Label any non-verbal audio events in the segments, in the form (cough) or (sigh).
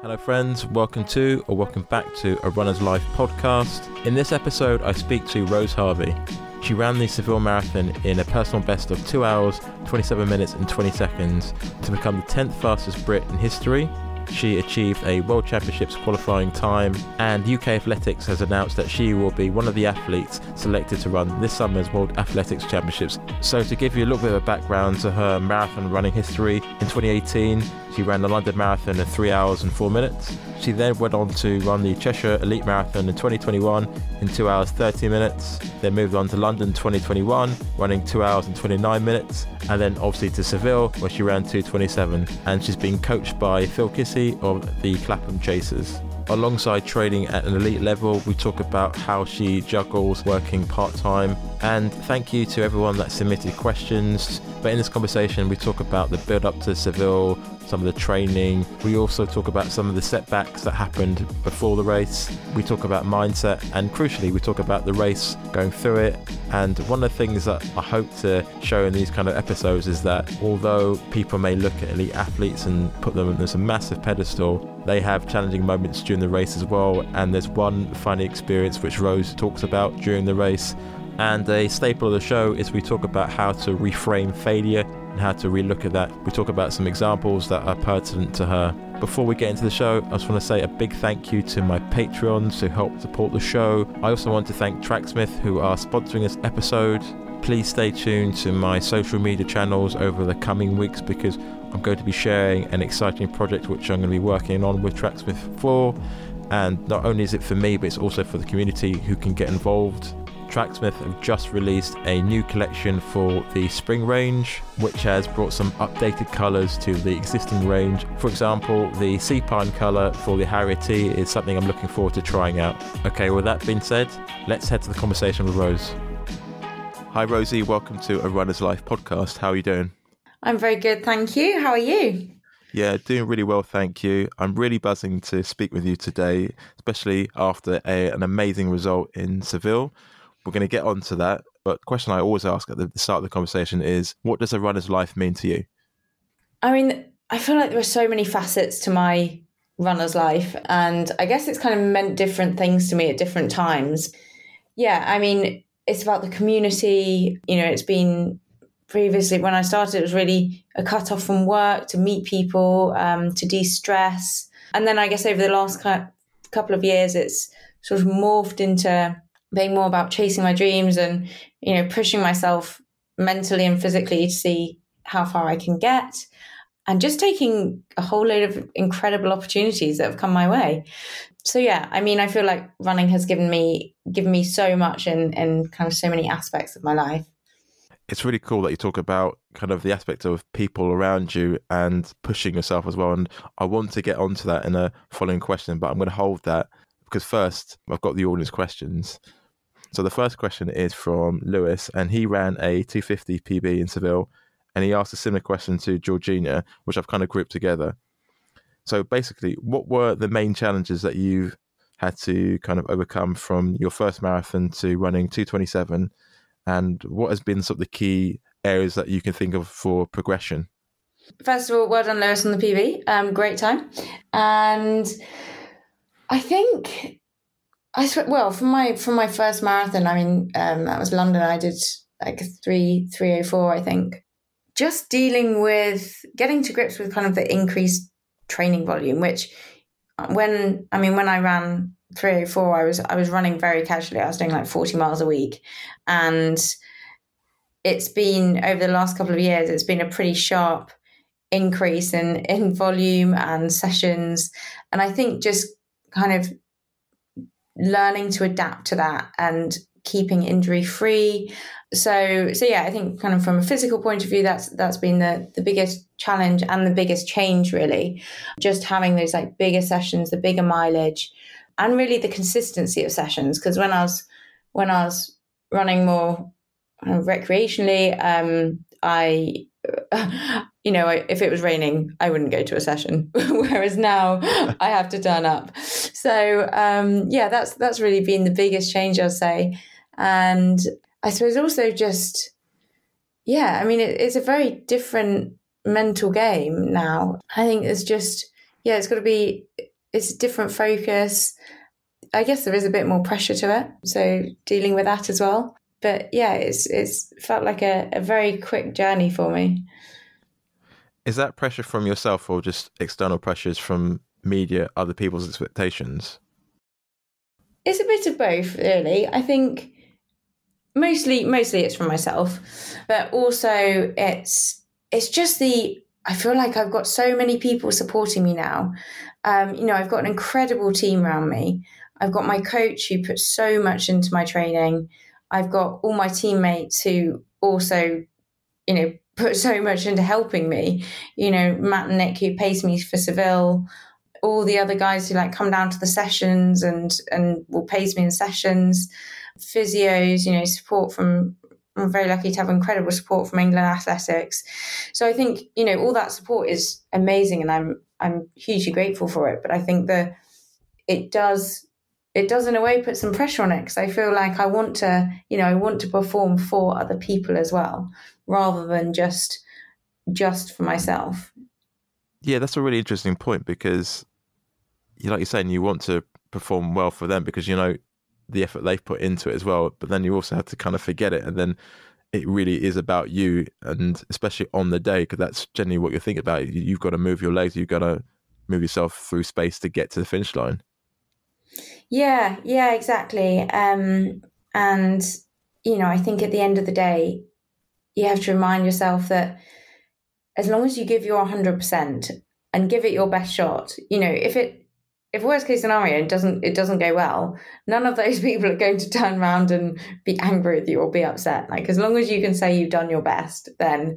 Hello, friends. Welcome to or welcome back to a Runner's Life podcast. In this episode, I speak to Rose Harvey. She ran the Seville Marathon in a personal best of 2 hours, 27 minutes, and 20 seconds to become the 10th fastest Brit in history she achieved a World Championships qualifying time, and UK Athletics has announced that she will be one of the athletes selected to run this summer's World Athletics Championships. So, to give you a little bit of a background to her marathon running history, in 2018, she ran the London Marathon in 3 hours and 4 minutes. She then went on to run the Cheshire Elite Marathon in 2021 in 2 hours 30 minutes. Then moved on to London 2021, running 2 hours and 29 minutes. And then obviously to Seville, where she ran 227. And she's been coached by Phil Of the Clapham Chasers. Alongside training at an elite level, we talk about how she juggles working part time. And thank you to everyone that submitted questions. But in this conversation, we talk about the build up to Seville, some of the training. We also talk about some of the setbacks that happened before the race. We talk about mindset, and crucially, we talk about the race going through it. And one of the things that I hope to show in these kind of episodes is that although people may look at elite athletes and put them on this massive pedestal, they have challenging moments during the race as well. And there's one funny experience which Rose talks about during the race. And a staple of the show is we talk about how to reframe failure and how to relook at that. We talk about some examples that are pertinent to her. Before we get into the show, I just want to say a big thank you to my Patreons who help support the show. I also want to thank Tracksmith who are sponsoring this episode. Please stay tuned to my social media channels over the coming weeks because I'm going to be sharing an exciting project which I'm going to be working on with Tracksmith for. And not only is it for me, but it's also for the community who can get involved. Tracksmith have just released a new collection for the spring range, which has brought some updated colours to the existing range. For example, the sea pine colour for the Harrier T is something I'm looking forward to trying out. Okay, with that being said, let's head to the conversation with Rose. Hi, Rosie. Welcome to a Runner's Life podcast. How are you doing? I'm very good, thank you. How are you? Yeah, doing really well, thank you. I'm really buzzing to speak with you today, especially after a, an amazing result in Seville. We're going to get on to that. But the question I always ask at the start of the conversation is what does a runner's life mean to you? I mean, I feel like there are so many facets to my runner's life. And I guess it's kind of meant different things to me at different times. Yeah, I mean, it's about the community. You know, it's been previously when I started, it was really a cut off from work to meet people, um, to de stress. And then I guess over the last couple of years, it's sort of morphed into being more about chasing my dreams and you know pushing myself mentally and physically to see how far I can get and just taking a whole load of incredible opportunities that have come my way. So yeah, I mean I feel like running has given me given me so much in in kind of so many aspects of my life. It's really cool that you talk about kind of the aspect of people around you and pushing yourself as well. And I want to get onto that in a following question, but I'm going to hold that because first I've got the audience questions. So the first question is from Lewis, and he ran a 250 PB in Seville, and he asked a similar question to Georgina, which I've kind of grouped together. So basically, what were the main challenges that you had to kind of overcome from your first marathon to running 227, and what has been sort of the key areas that you can think of for progression? First of all, well done, Lewis, on the PB. Um, great time, and I think I swear, well, from my from my first marathon, I mean, um, that was London. I did like three three oh four, I think. Just dealing with getting to grips with kind of the increased training volume, which when I mean when I ran three oh four, I was I was running very casually. I was doing like forty miles a week, and it's been over the last couple of years. It's been a pretty sharp increase in in volume and sessions, and I think just kind of learning to adapt to that and keeping injury free. So so yeah, I think kind of from a physical point of view, that's that's been the the biggest challenge and the biggest change really. Just having those like bigger sessions, the bigger mileage, and really the consistency of sessions. Because when I was when I was running more recreationally, um, I (laughs) you know, if it was raining, I wouldn't go to a session. (laughs) Whereas now (laughs) I have to turn up. So um, yeah, that's that's really been the biggest change, I'd say. And I suppose also just yeah, I mean, it, it's a very different mental game now. I think it's just yeah, it's got to be it's a different focus. I guess there is a bit more pressure to it, so dealing with that as well. But yeah, it's it's felt like a, a very quick journey for me. Is that pressure from yourself or just external pressures from media, other people's expectations? It's a bit of both, really. I think mostly mostly it's from myself, but also it's it's just the I feel like I've got so many people supporting me now. Um, you know, I've got an incredible team around me. I've got my coach who puts so much into my training. I've got all my teammates who also, you know, put so much into helping me. You know, Matt and Nick who pays me for Seville, all the other guys who like come down to the sessions and and will pays me in sessions, physios, you know, support from I'm very lucky to have incredible support from England Athletics. So I think, you know, all that support is amazing and I'm I'm hugely grateful for it. But I think that it does it does in a way put some pressure on it because I feel like I want to, you know, I want to perform for other people as well, rather than just just for myself. Yeah, that's a really interesting point because, like you're saying, you want to perform well for them because you know the effort they've put into it as well. But then you also have to kind of forget it, and then it really is about you, and especially on the day because that's generally what you're thinking about. You've got to move your legs, you've got to move yourself through space to get to the finish line. Yeah, yeah, exactly. Um, and you know, I think at the end of the day, you have to remind yourself that as long as you give your 100% and give it your best shot, you know, if it if worst case scenario it doesn't it doesn't go well, none of those (laughs) people are going to turn around and be angry with you or be upset. Like as long as you can say you've done your best, then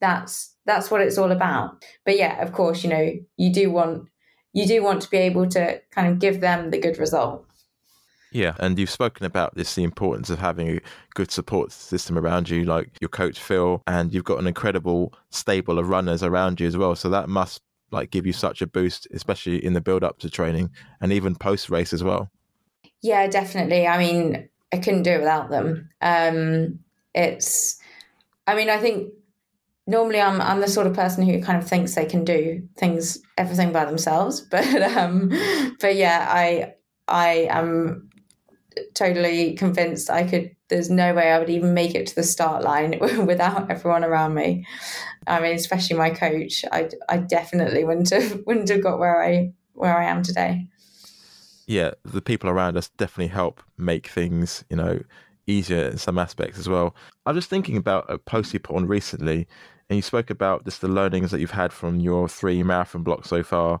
that's that's what it's all about. But yeah, of course, you know, you do want you do want to be able to kind of give them the good result. Yeah, and you've spoken about this the importance of having a good support system around you, like your coach Phil, and you've got an incredible stable of runners around you as well. So that must like give you such a boost, especially in the build up to training and even post race as well. Yeah, definitely. I mean, I couldn't do it without them. Um, it's, I mean, I think normally I'm I'm the sort of person who kind of thinks they can do things everything by themselves, (laughs) but um, but yeah, I I am totally convinced I could. There's no way I would even make it to the start line (laughs) without everyone around me. I mean, especially my coach. I I definitely wouldn't have (laughs) wouldn't have got where I where I am today. Yeah, the people around us definitely help make things, you know, easier in some aspects as well. I'm just thinking about a post you put on recently and you spoke about just the learnings that you've had from your three marathon blocks so far.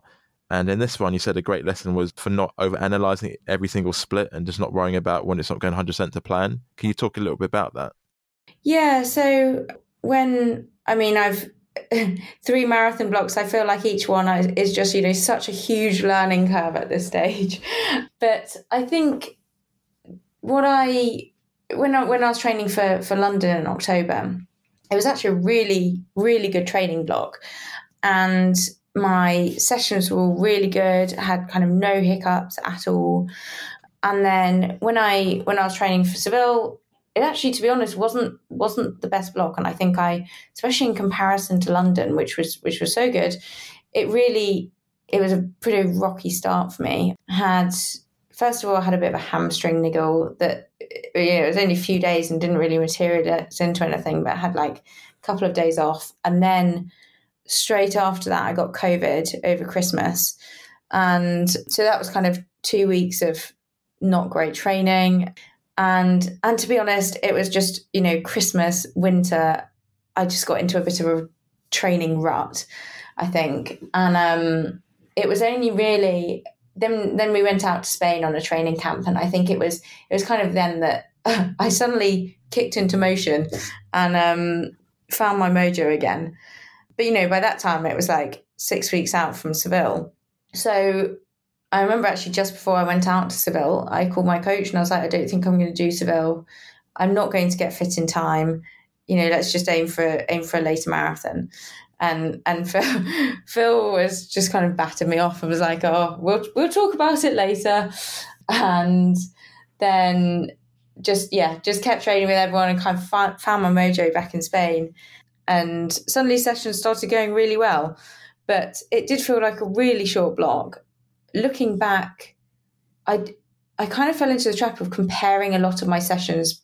And in this one, you said a great lesson was for not over analyzing every single split and just not worrying about when it's not going 100% to plan. Can you talk a little bit about that? Yeah. So when, I mean, I've (laughs) three marathon blocks, I feel like each one is just, you know, such a huge learning curve at this stage. (laughs) But I think what I, when I, when I was training for, for London in October, it was actually a really, really good training block. And my sessions were really good, I had kind of no hiccups at all. And then when I when I was training for Seville, it actually, to be honest, wasn't wasn't the best block. And I think I, especially in comparison to London, which was which was so good, it really it was a pretty rocky start for me. Had first of all, I had a bit of a hamstring niggle that you know, it was only a few days and didn't really materialize into anything, but I had like a couple of days off. And then straight after that, I got COVID over Christmas. And so that was kind of two weeks of not great training. And and to be honest, it was just, you know, Christmas, winter, I just got into a bit of a training rut, I think. And um it was only really then then we went out to Spain on a training camp, and I think it was it was kind of then that (laughs) I suddenly kicked into motion and um, found my mojo again. But you know, by that time it was like six weeks out from Seville, so I remember actually just before I went out to Seville, I called my coach and I was like, I don't think I'm going to do Seville. I'm not going to get fit in time. You know, let's just aim for aim for a later marathon and and (laughs) Phil, Phil was just kind of batted me off and was like, "Oh, we'll we'll talk about it later," and then just yeah, just kept training with everyone and kind of found, found my mojo back in Spain, and suddenly sessions started going really well, but it did feel like a really short block. looking back, I I kind of fell into the trap of comparing a lot of my sessions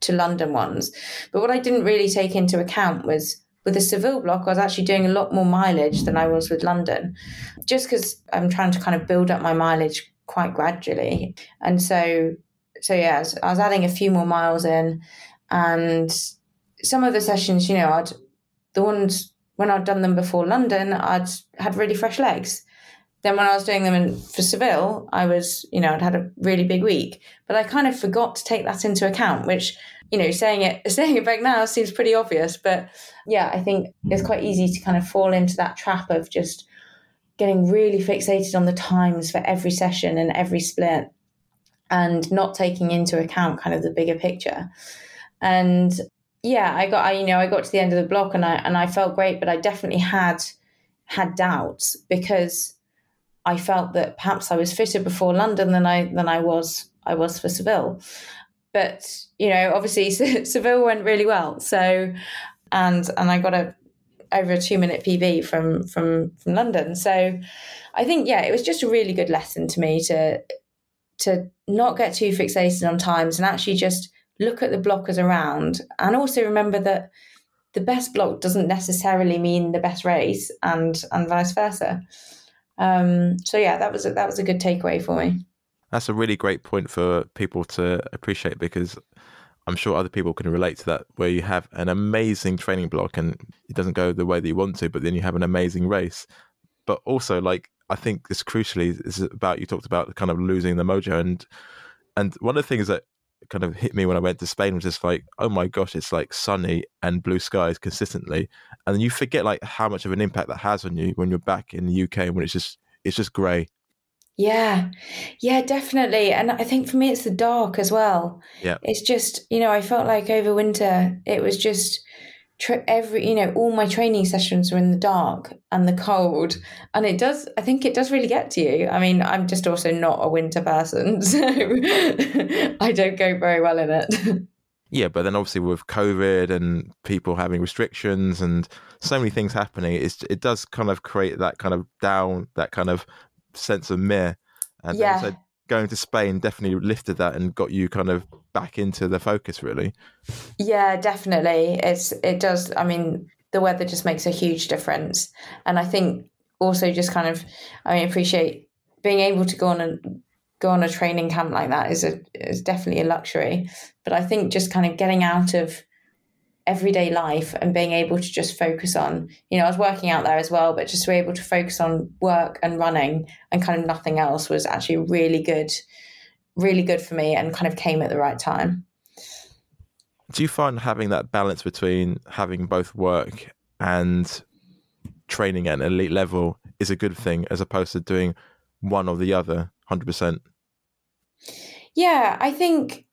to London ones. But what I didn't really take into account was with the Seville block, I was actually doing a lot more mileage than I was with London, just because I'm trying to kind of build up my mileage quite gradually. And so, so yeah, I was adding a few more miles in, and some of the sessions, you know, I'd the ones when I'd done them before London, I'd had really fresh legs. Then when I was doing them in, for Seville, I was, you know, I'd had a really big week, but I kind of forgot to take that into account, which, you know, saying it (laughs) saying it back now seems pretty obvious, but yeah, I think it's quite easy to kind of fall into that trap of just getting really fixated on the times for every session and every split and not taking into account kind of the bigger picture. And yeah, I got I you know I got to the end of the block and I and I felt great, but I definitely had had doubts because I felt that perhaps I was fitter before London than I than I was I was for Seville. But you know, obviously (laughs) Seville went really well. So and and I got a over a two minute PB from from from London. So I think yeah, it was just a really good lesson to me to to not get too fixated on times and actually just look at the blockers around and also remember that the best block doesn't necessarily mean the best race and and vice versa um, so yeah that was a, that was a good takeaway for me that's a really great point for people to appreciate because I'm sure other people can relate to that where you have an amazing training block and it doesn't go the way that you want to but then you have an amazing race but also like I think this crucially is about you talked about kind of losing the mojo and and one of the things that kind of hit me when I went to Spain was just like, oh my gosh, it's like sunny and blue skies consistently, and you forget like how much of an impact that has on you when you're back in the UK when it's just it's just grey. Yeah, yeah, definitely. And I think for me, it's the dark as well. Yeah, it's just you know I felt like over winter it was just tra- every you know all my training sessions were in the dark and the cold and it does i think it does really get to you i mean i'm just also not a winter person (laughs) so i don't go very well in it (laughs) yeah but then obviously with covid and people having restrictions and so many things happening it's, it does kind of create that kind of down that kind of sense of mirror and yeah. so going to Spain definitely lifted that and got you kind of back into the focus really. Yeah, definitely. It's it does I mean the weather just makes a huge difference and I think also just kind of I mean appreciate being able to go on a go on a training camp like that is a is definitely a luxury but I think just kind of getting out of everyday life and being able to just focus on you know i was working out there as well but just to be able to focus on work and running and kind of nothing else was actually really good really good for me and kind of came at the right time. Do you find having that balance between having both work and training at an elite level is a good thing as opposed to doing one or the other 100% yeah i think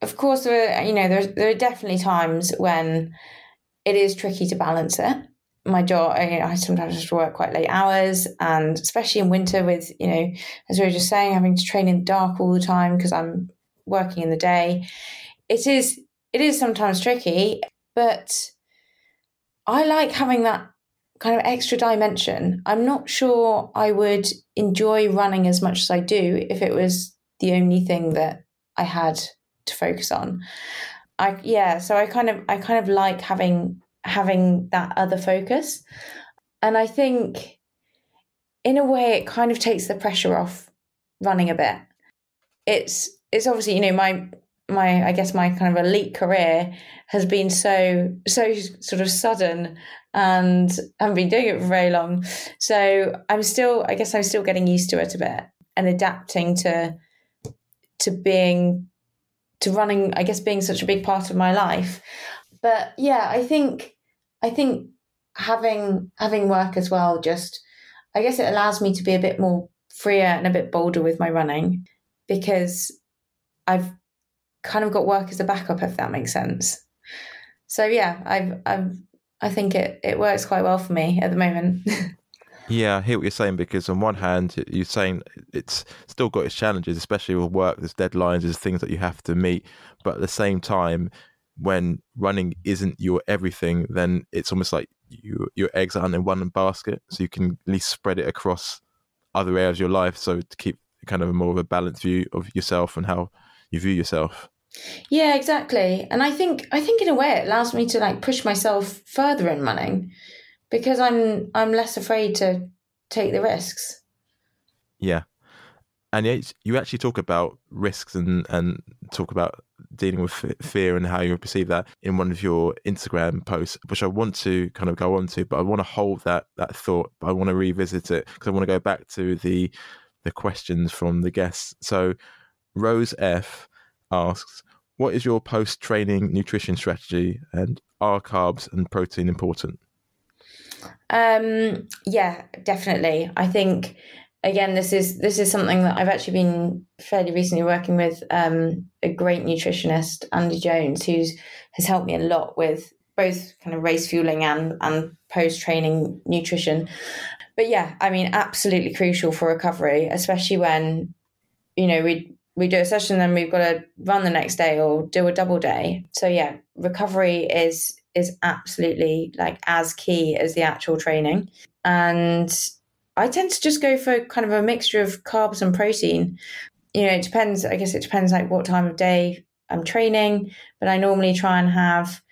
of course, there are, you know there there are definitely times when it is tricky to balance it. My job, I, I sometimes have to work quite late hours, and especially in winter, with you know, as we were just saying, having to train in the dark all the time because I'm working in the day. It is it is sometimes tricky, but I like having that kind of extra dimension. I'm not sure I would enjoy running as much as I do if it was the only thing that I had to focus on. I yeah, so I kind of I kind of like having having that other focus. And I think in a way it kind of takes the pressure off running a bit. It's it's obviously, you know, my my I guess my kind of elite career has been so so sort of sudden and I haven't been doing it for very long. So I'm still I guess I'm still getting used to it a bit and adapting to to being to running i guess being such a big part of my life. But yeah i think i think having having work as well just i guess it allows me to be a bit more freer and a bit bolder with my running because i've kind of got work as a backup if that makes sense. So yeah i've i've i think it it works quite well for me at the moment (laughs) Yeah, I hear what you're saying because on one hand, you're saying it's still got its challenges, especially with work. There's deadlines, there's things that you have to meet, but at the same time, when running isn't your everything, then it's almost like you, your eggs aren't in one basket, so you can at least spread it across other areas of your life. So to keep kind of a more of a balanced view of yourself and how you view yourself. Yeah, exactly. And I think I think in a way it allows me to like push myself further in running because I'm I'm less afraid to take the risks. Yeah. And you actually talk about risks and, and talk about dealing with fear and how you perceive that in one of your Instagram posts, which I want to kind of go on to, but I want to hold that that thought, I want to revisit it because I want to go back to the the questions from the guests. So Rose F asks, what is your post training nutrition strategy and are carbs and protein important? Um, yeah, definitely. I think again, this is this is something that I've actually been fairly recently working with um, a great nutritionist, Andy Jones, who's has helped me a lot with both kind of race fueling and and post training nutrition. But yeah, I mean, absolutely crucial for recovery, especially when you know we we do a session, then we've got to run the next day or do a double day. So yeah, recovery is is absolutely like as key as the actual training. And I tend to just go for kind of a mixture of carbs and protein. You know, it depends. I guess it depends like what time of day I'm training, but I normally try and have,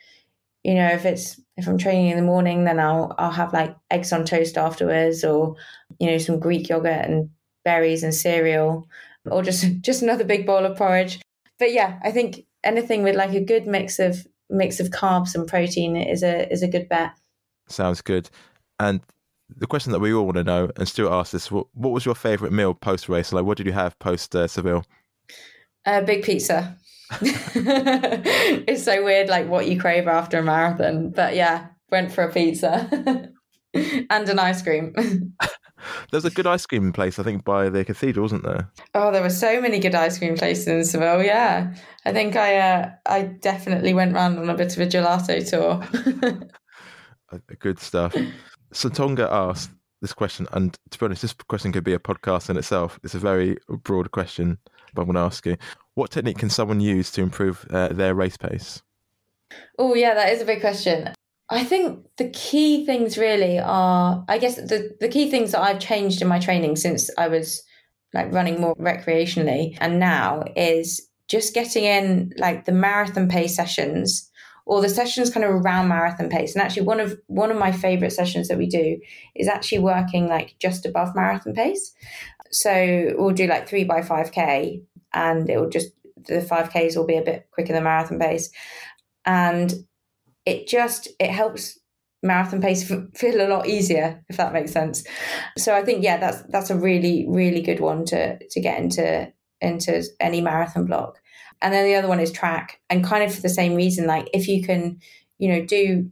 you know, if it's if I'm training in the morning, then I'll I'll have like eggs on toast afterwards, or you know, some Greek yogurt and berries and cereal, or just (laughs) just another big bowl of porridge. But yeah, I think anything with like a good mix of mix of carbs and protein is a is a good bet. Sounds good. And the question that we all want to know, and Stuart asked this: what, what was your favourite meal post race? Like, what did you have post uh, Seville? A uh, big pizza. (laughs) it's so weird, like what you crave after a marathon. But yeah, went for a pizza (laughs) and an ice cream. (laughs) There's a good ice cream place, I think, by the cathedral, wasn't there? Oh, there were so many good ice cream places in Seville. Yeah, I think I uh, I definitely went round on a bit of a gelato tour. (laughs) (laughs) good stuff. Satonga asked this question, and to be honest, this question could be a podcast in itself. It's a very broad question, but I'm going to ask you: What technique can someone use to improve uh, their race pace? Oh, yeah, that is a big question. I think the key things really are, I guess, the, the key things that I've changed in my training since I was like running more recreationally and now is just getting in like the marathon pace sessions or the sessions kind of around marathon pace. And actually, one of one of my favorite sessions that we do is actually working like just above marathon pace. So we'll do like three by five k, and it will just the five k's will be a bit quicker than marathon pace, and it just it helps marathon pace feel a lot easier if that makes sense. So i think yeah that's that's a really really good one to to get into into any marathon block. And then the other one is track and kind of for the same reason like if you can you know do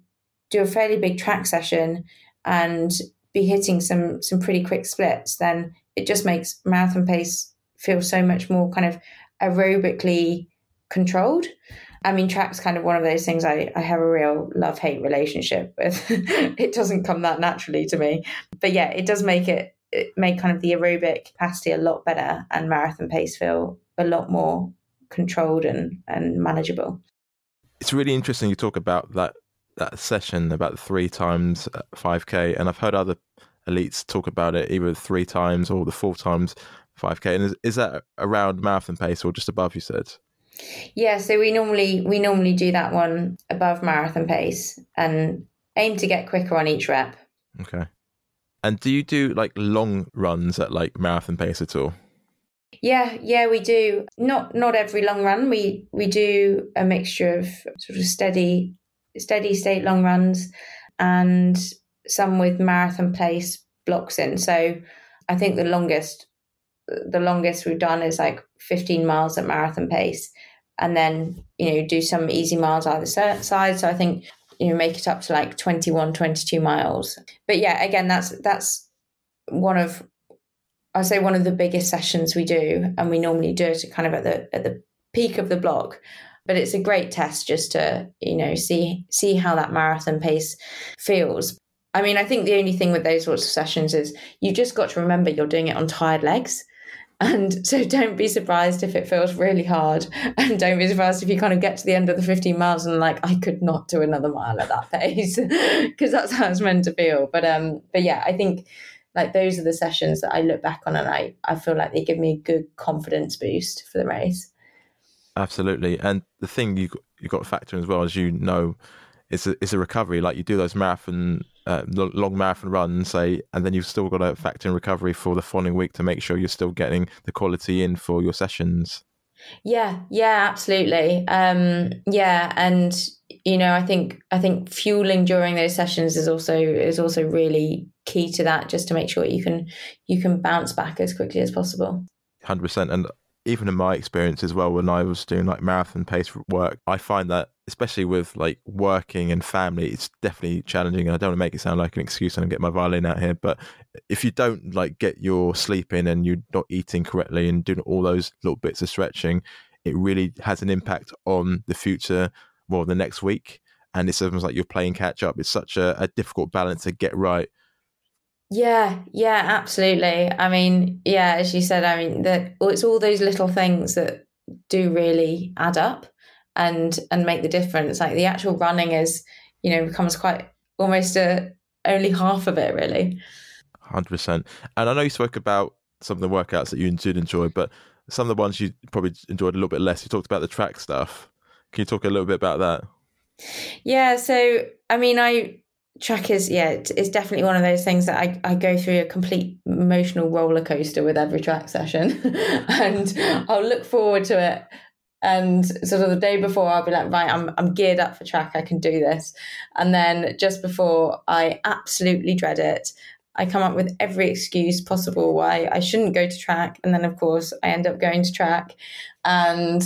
do a fairly big track session and be hitting some some pretty quick splits then it just makes marathon pace feel so much more kind of aerobically controlled I mean, track's kind of one of those things I, I have a real love hate relationship with. (laughs) it doesn't come that naturally to me. But yeah, it does make it, it make kind of the aerobic capacity a lot better and marathon pace feel a lot more controlled and, and manageable. It's really interesting you talk about that that session about three times 5k and I've heard other elites talk about it either three times or the four times 5k and is, is that around marathon pace or just above you said yeah, so we normally we normally do that one above marathon pace and aim to get quicker on each rep. Okay. And do you do like long runs at like marathon pace at all? Yeah, yeah, we do. Not not every long run. We we do a mixture of sort of steady steady state long runs and some with marathon pace blocks in. So I think the longest the longest we've done is like 15 miles at marathon pace. And then you know do some easy miles either side. So i think you know make it up to like 21 22 miles. But yeah again that's that's one of i say one of the biggest sessions we do and we normally do it kind of at the at the peak of the block. But it's a great test just to you know see see how that marathon pace feels. I mean i think the only thing with those sorts of sessions is you just got to remember you're doing it on tired legs and so don't be surprised if it feels really hard. (laughs) And don't be surprised if you kind of get to the end of the 15 miles and like, I could not do another mile at that (laughs) pace. (laughs) Because that's how it's meant to feel. But um, but yeah, I think like those are the sessions that I look back on and I, I feel like they give me a good confidence boost for the race. Absolutely. And the thing you you got to factor in as well as you know, it's a, it's a recovery. Like you do those marathon, uh, long marathon runs, say, and then you've still got to factor in recovery for the following week to make sure you're still getting the quality in for your sessions. Yeah, yeah, absolutely. Um, yeah, and you know, I think I think fueling during those sessions is also is also really key to that, just to make sure you can you can bounce back as quickly as possible. Hundred percent, and even in my experience as well, when I was doing like marathon pace work, I find that especially with like working and family, it's definitely challenging. And I don't want to make it sound like an excuse and get my violin out here, but if you don't like get your sleep in and you're not eating correctly and doing all those little bits of stretching, it really has an impact on the future, well, the next week. And it's almost like you're playing catch up. It's such a, a difficult balance to get right yeah, yeah, absolutely. I mean, yeah, as you said, I mean that it's all those little things that do really add up and and make the difference. Like the actual running is, you know, becomes quite almost a only half of it really. Hundred percent. And I know you spoke about some of the workouts that you did enjoy, but some of the ones you probably enjoyed a little bit less. You talked about the track stuff. Can you talk a little bit about that? Yeah, so I mean, I track is yeah it's definitely one of those things that I, I go through a complete emotional roller coaster with every track session. (laughs) And I'll look forward to it. And sort of the day before I'll be like right I'm I'm geared up for track. I can do this. And then just before I absolutely dread it. I come up with every excuse possible why I shouldn't go to track. And then of course I end up going to track. And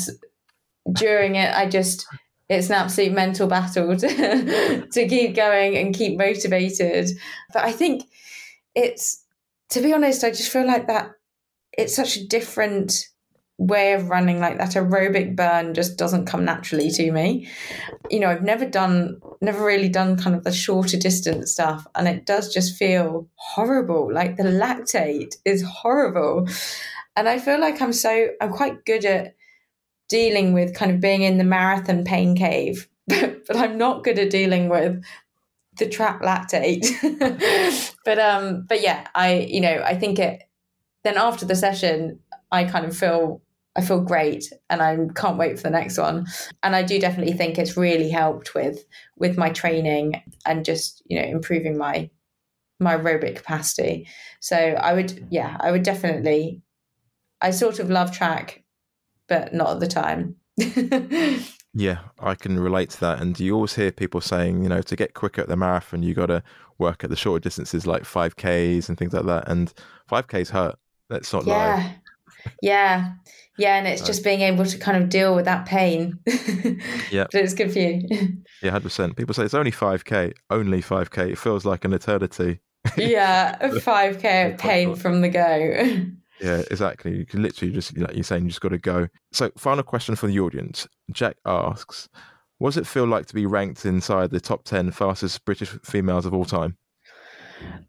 during it I just it's an absolute mental battle to, (laughs) to keep going and keep motivated. But I think it's, to be honest, I just feel like that it's such a different way of running like that aerobic burn just doesn't come naturally to me you know i've never done never really done kind of the shorter distance stuff and it does just feel horrible like the lactate is horrible and i feel like i'm so i'm quite good at dealing with kind of being in the marathon pain cave, (laughs) but I'm not good at dealing with the track lactate. (laughs) but um, but yeah, I you know I think it. Then after the session, I kind of feel I feel great, and I can't wait for the next one. And I do definitely think it's really helped with with my training and just you know improving my my aerobic capacity. So I would yeah I would definitely. I sort of love track but not at the time. (laughs) yeah, I can relate to that. And you always hear people saying, you know, to get quicker at the marathon, you got to work at the shorter distances like 5Ks and things like that. And 5Ks hurt. Let's not yeah. lie. (laughs) Yeah. Yeah. And it's uh, just being able to kind of deal with that pain. (laughs) yeah. But it's good for you. yeah, 100%. People say it's only 5K, only 5K. It feels like an eternity. yeah. 5K of pain from the go. Yeah, exactly. You can literally just, like you're saying, you just got to go. So, final question for the audience. Jack asks, what does it feel like to be ranked inside the top 10 fastest British females of all time?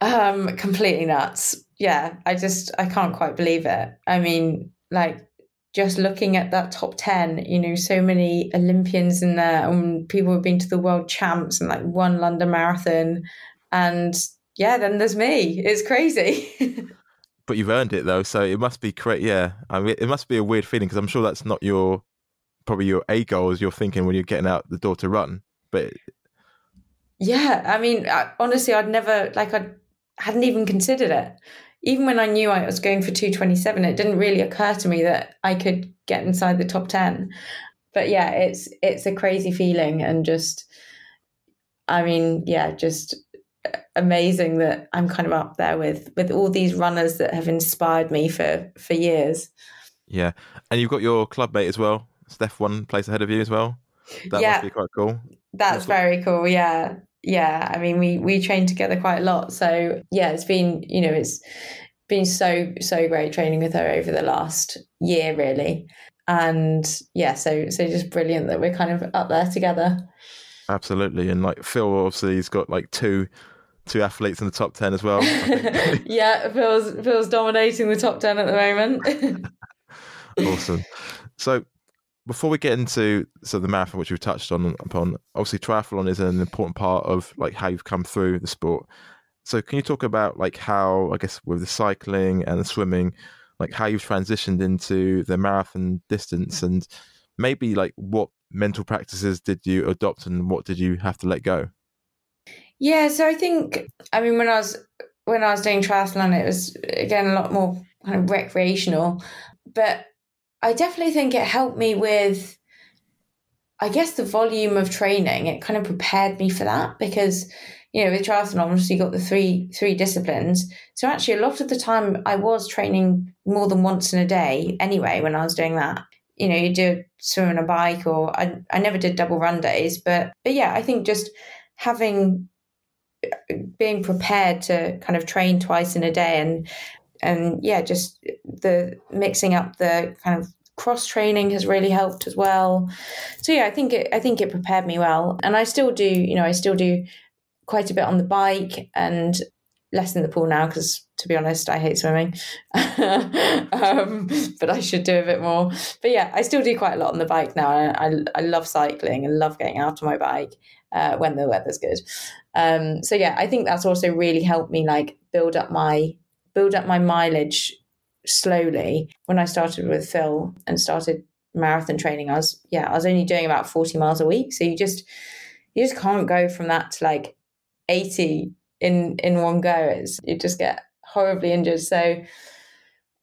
Um, completely nuts. Yeah, I just, I can't quite believe it. I mean, like, just looking at that top 10, you know, so many Olympians in there and people who've been to the world champs and like won London marathon. And yeah, then there's me. It's crazy. (laughs) but you've earned it though, so it must be great. Yeah, I mean, it must be a weird feeling because I'm sure that's not your probably your a goal as you're thinking when you're getting out the door to run. But yeah, I mean, I, honestly, I'd never like I hadn't even considered it. Even when I knew I was going for 227, it didn't really occur to me that I could get inside the top 10. But yeah, it's it's a crazy feeling and just I mean, yeah, just amazing that I'm kind of up there with with all these runners that have inspired me for for years. Yeah, and you've got your club mate as well, Steph, one place ahead of you as well. That yeah, must be quite cool. That's, very cool. Yeah, yeah. I mean, we we train together quite a lot, so yeah, it's been you know it's been so so great training with her over the last year, really. And yeah, so so just brilliant that we're kind of up there together. Absolutely, and like Phil, obviously, he's got like two two athletes in the top ten as well. (laughs) yeah, Phil's Phil's dominating the top ten at the moment. (laughs) awesome. So before we get into so the marathon, which we've touched on upon, obviously triathlon is an important part of like how you've come through the sport. So can you talk about like how I guess with the cycling and the swimming, like how you've transitioned into the marathon distance and maybe like what mental practices did you adopt and what did you have to let go? Yeah, so I think I mean when I was when I was doing triathlon it was again a lot more kind of recreational, but I definitely think it helped me with I guess the volume of training. It kind of prepared me for that because you know, with triathlon, obviously you got the three three disciplines. So actually, a lot of the time, I was training more than once in a day anyway. When I was doing that, you know, you do swim and a bike, or I I never did double run days, but but yeah, I think just having being prepared to kind of train twice in a day and and yeah, just the mixing up the kind of cross training has really helped as well. So yeah, I think it I think it prepared me well, and I still do. You know, I still do quite a bit on the bike and less in the pool now because to be honest i hate swimming (laughs) um, but i should do a bit more but yeah i still do quite a lot on the bike now i, I love cycling and love getting out on my bike uh, when the weather's good. Um, so yeah i think that's also really helped me like build up my build up my mileage slowly. When i started with phil and started marathon training i was yeah i was only doing about 40 miles a week. So you just you just can't go from that to like 80 in in one go. It's you just get horribly injured. So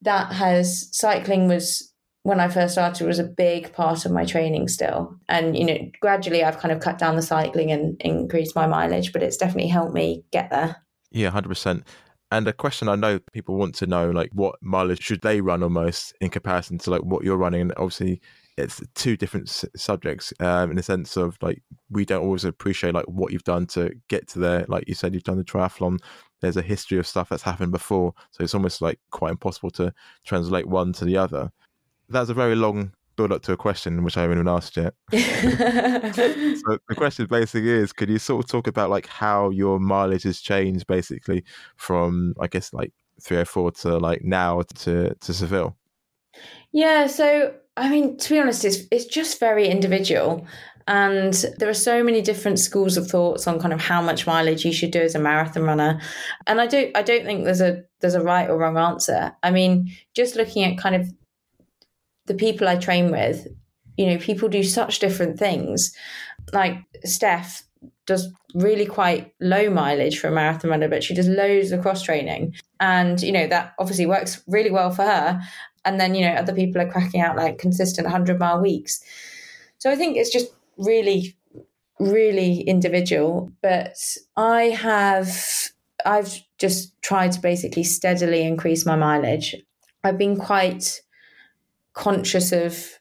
that has cycling was when I first started was a big part of my training still. And, you know, gradually I've kind of cut down the cycling and increased my mileage, but it's definitely helped me get there. Yeah, 100%. And a question I know people want to know, like what mileage should they run almost in comparison to like what you're running? And obviously it's two different s- subjects um, in the sense of like we don't always appreciate like what you've done to get to there. Like you said, you've done the triathlon. There's a history of stuff that's happened before, so it's almost like quite impossible to translate one to the other. That's a very long build up to a question which I haven't even asked yet. (laughs) so the question basically is could you sort of talk about like how your mileage has changed basically from I guess like 304 to like now to to Seville? Yeah, so I mean, to be honest, it's it's just very individual. And there are so many different schools of thoughts on kind of how much mileage you should do as a marathon runner. And I don't I don't think there's a there's a right or wrong answer. I mean, just looking at kind of the people I train with, you know, people do such different things. Like Steph does really quite low mileage for a marathon runner, but she does loads of cross training. And, you know, that obviously works really well for her and then you know other people are cracking out like consistent 100 mile weeks so i think it's just really really individual but i have i've just tried to basically steadily increase my mileage i've been quite conscious of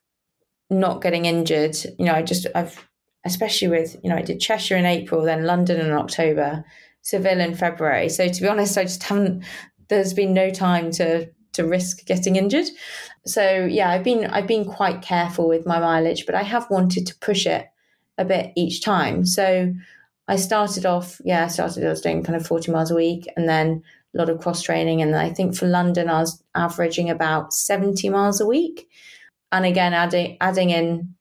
not getting injured you know i just i've especially with you know i did cheshire in april then london in october seville in february so to be honest i just haven't there's been no time to to risk getting injured. So yeah, I've been I've been quite careful with my mileage, but I have wanted to push it a bit each time. So I started off, yeah, I started I was doing kind of 40 miles a week and then a lot of cross training. And I think for London I was averaging about 70 miles a week. And again adding adding in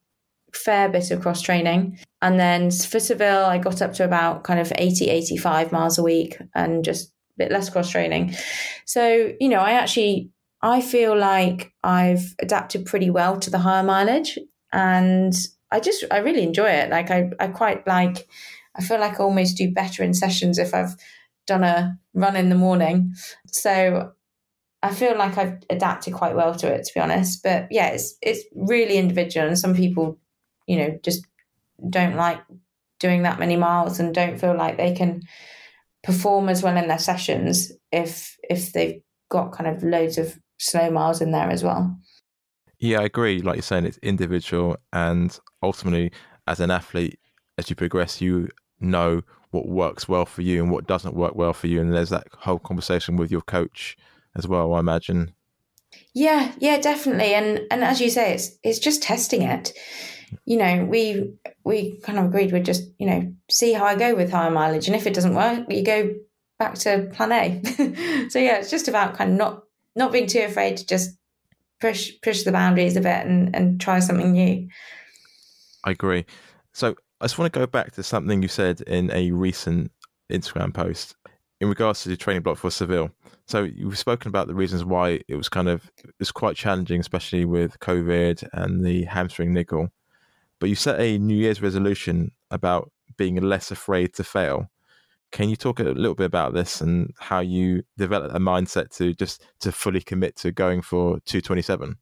fair bit of cross training. And then for Seville I got up to about kind of 80, 85 miles a week and just a bit less cross training. So, you know, I actually I feel like I've adapted pretty well to the higher mileage and I just I really enjoy it. Like I, I quite like I feel like I almost do better in sessions if I've done a run in the morning. So I feel like I've adapted quite well to it to be honest. But yeah, it's it's really individual and some people, you know, just don't like doing that many miles and don't feel like they can perform as well in their sessions if if they've got kind of loads of slow miles in there as well. Yeah, I agree. Like you're saying, it's individual, and ultimately, as an athlete, as you progress, you know what works well for you and what doesn't work well for you, and there's that whole conversation with your coach as well. I imagine. Yeah, yeah, definitely, and and as you say, it's it's just testing it you know, we we kind of agreed we'd just, you know, see how I go with higher mileage. And if it doesn't work, you go back to plan A. (laughs) so yeah, it's just about kind of not not being too afraid to just push push the boundaries a bit and, and try something new. I agree. So I just want to go back to something you said in a recent Instagram post in regards to the training block for Seville, so you've spoken about the reasons why it was kind of it was quite challenging, especially with COVID and the hamstring niggle. But you set a New Year's resolution about being less afraid to fail. Can you talk a little bit about this and how you develop a mindset to just to fully commit to going for 227?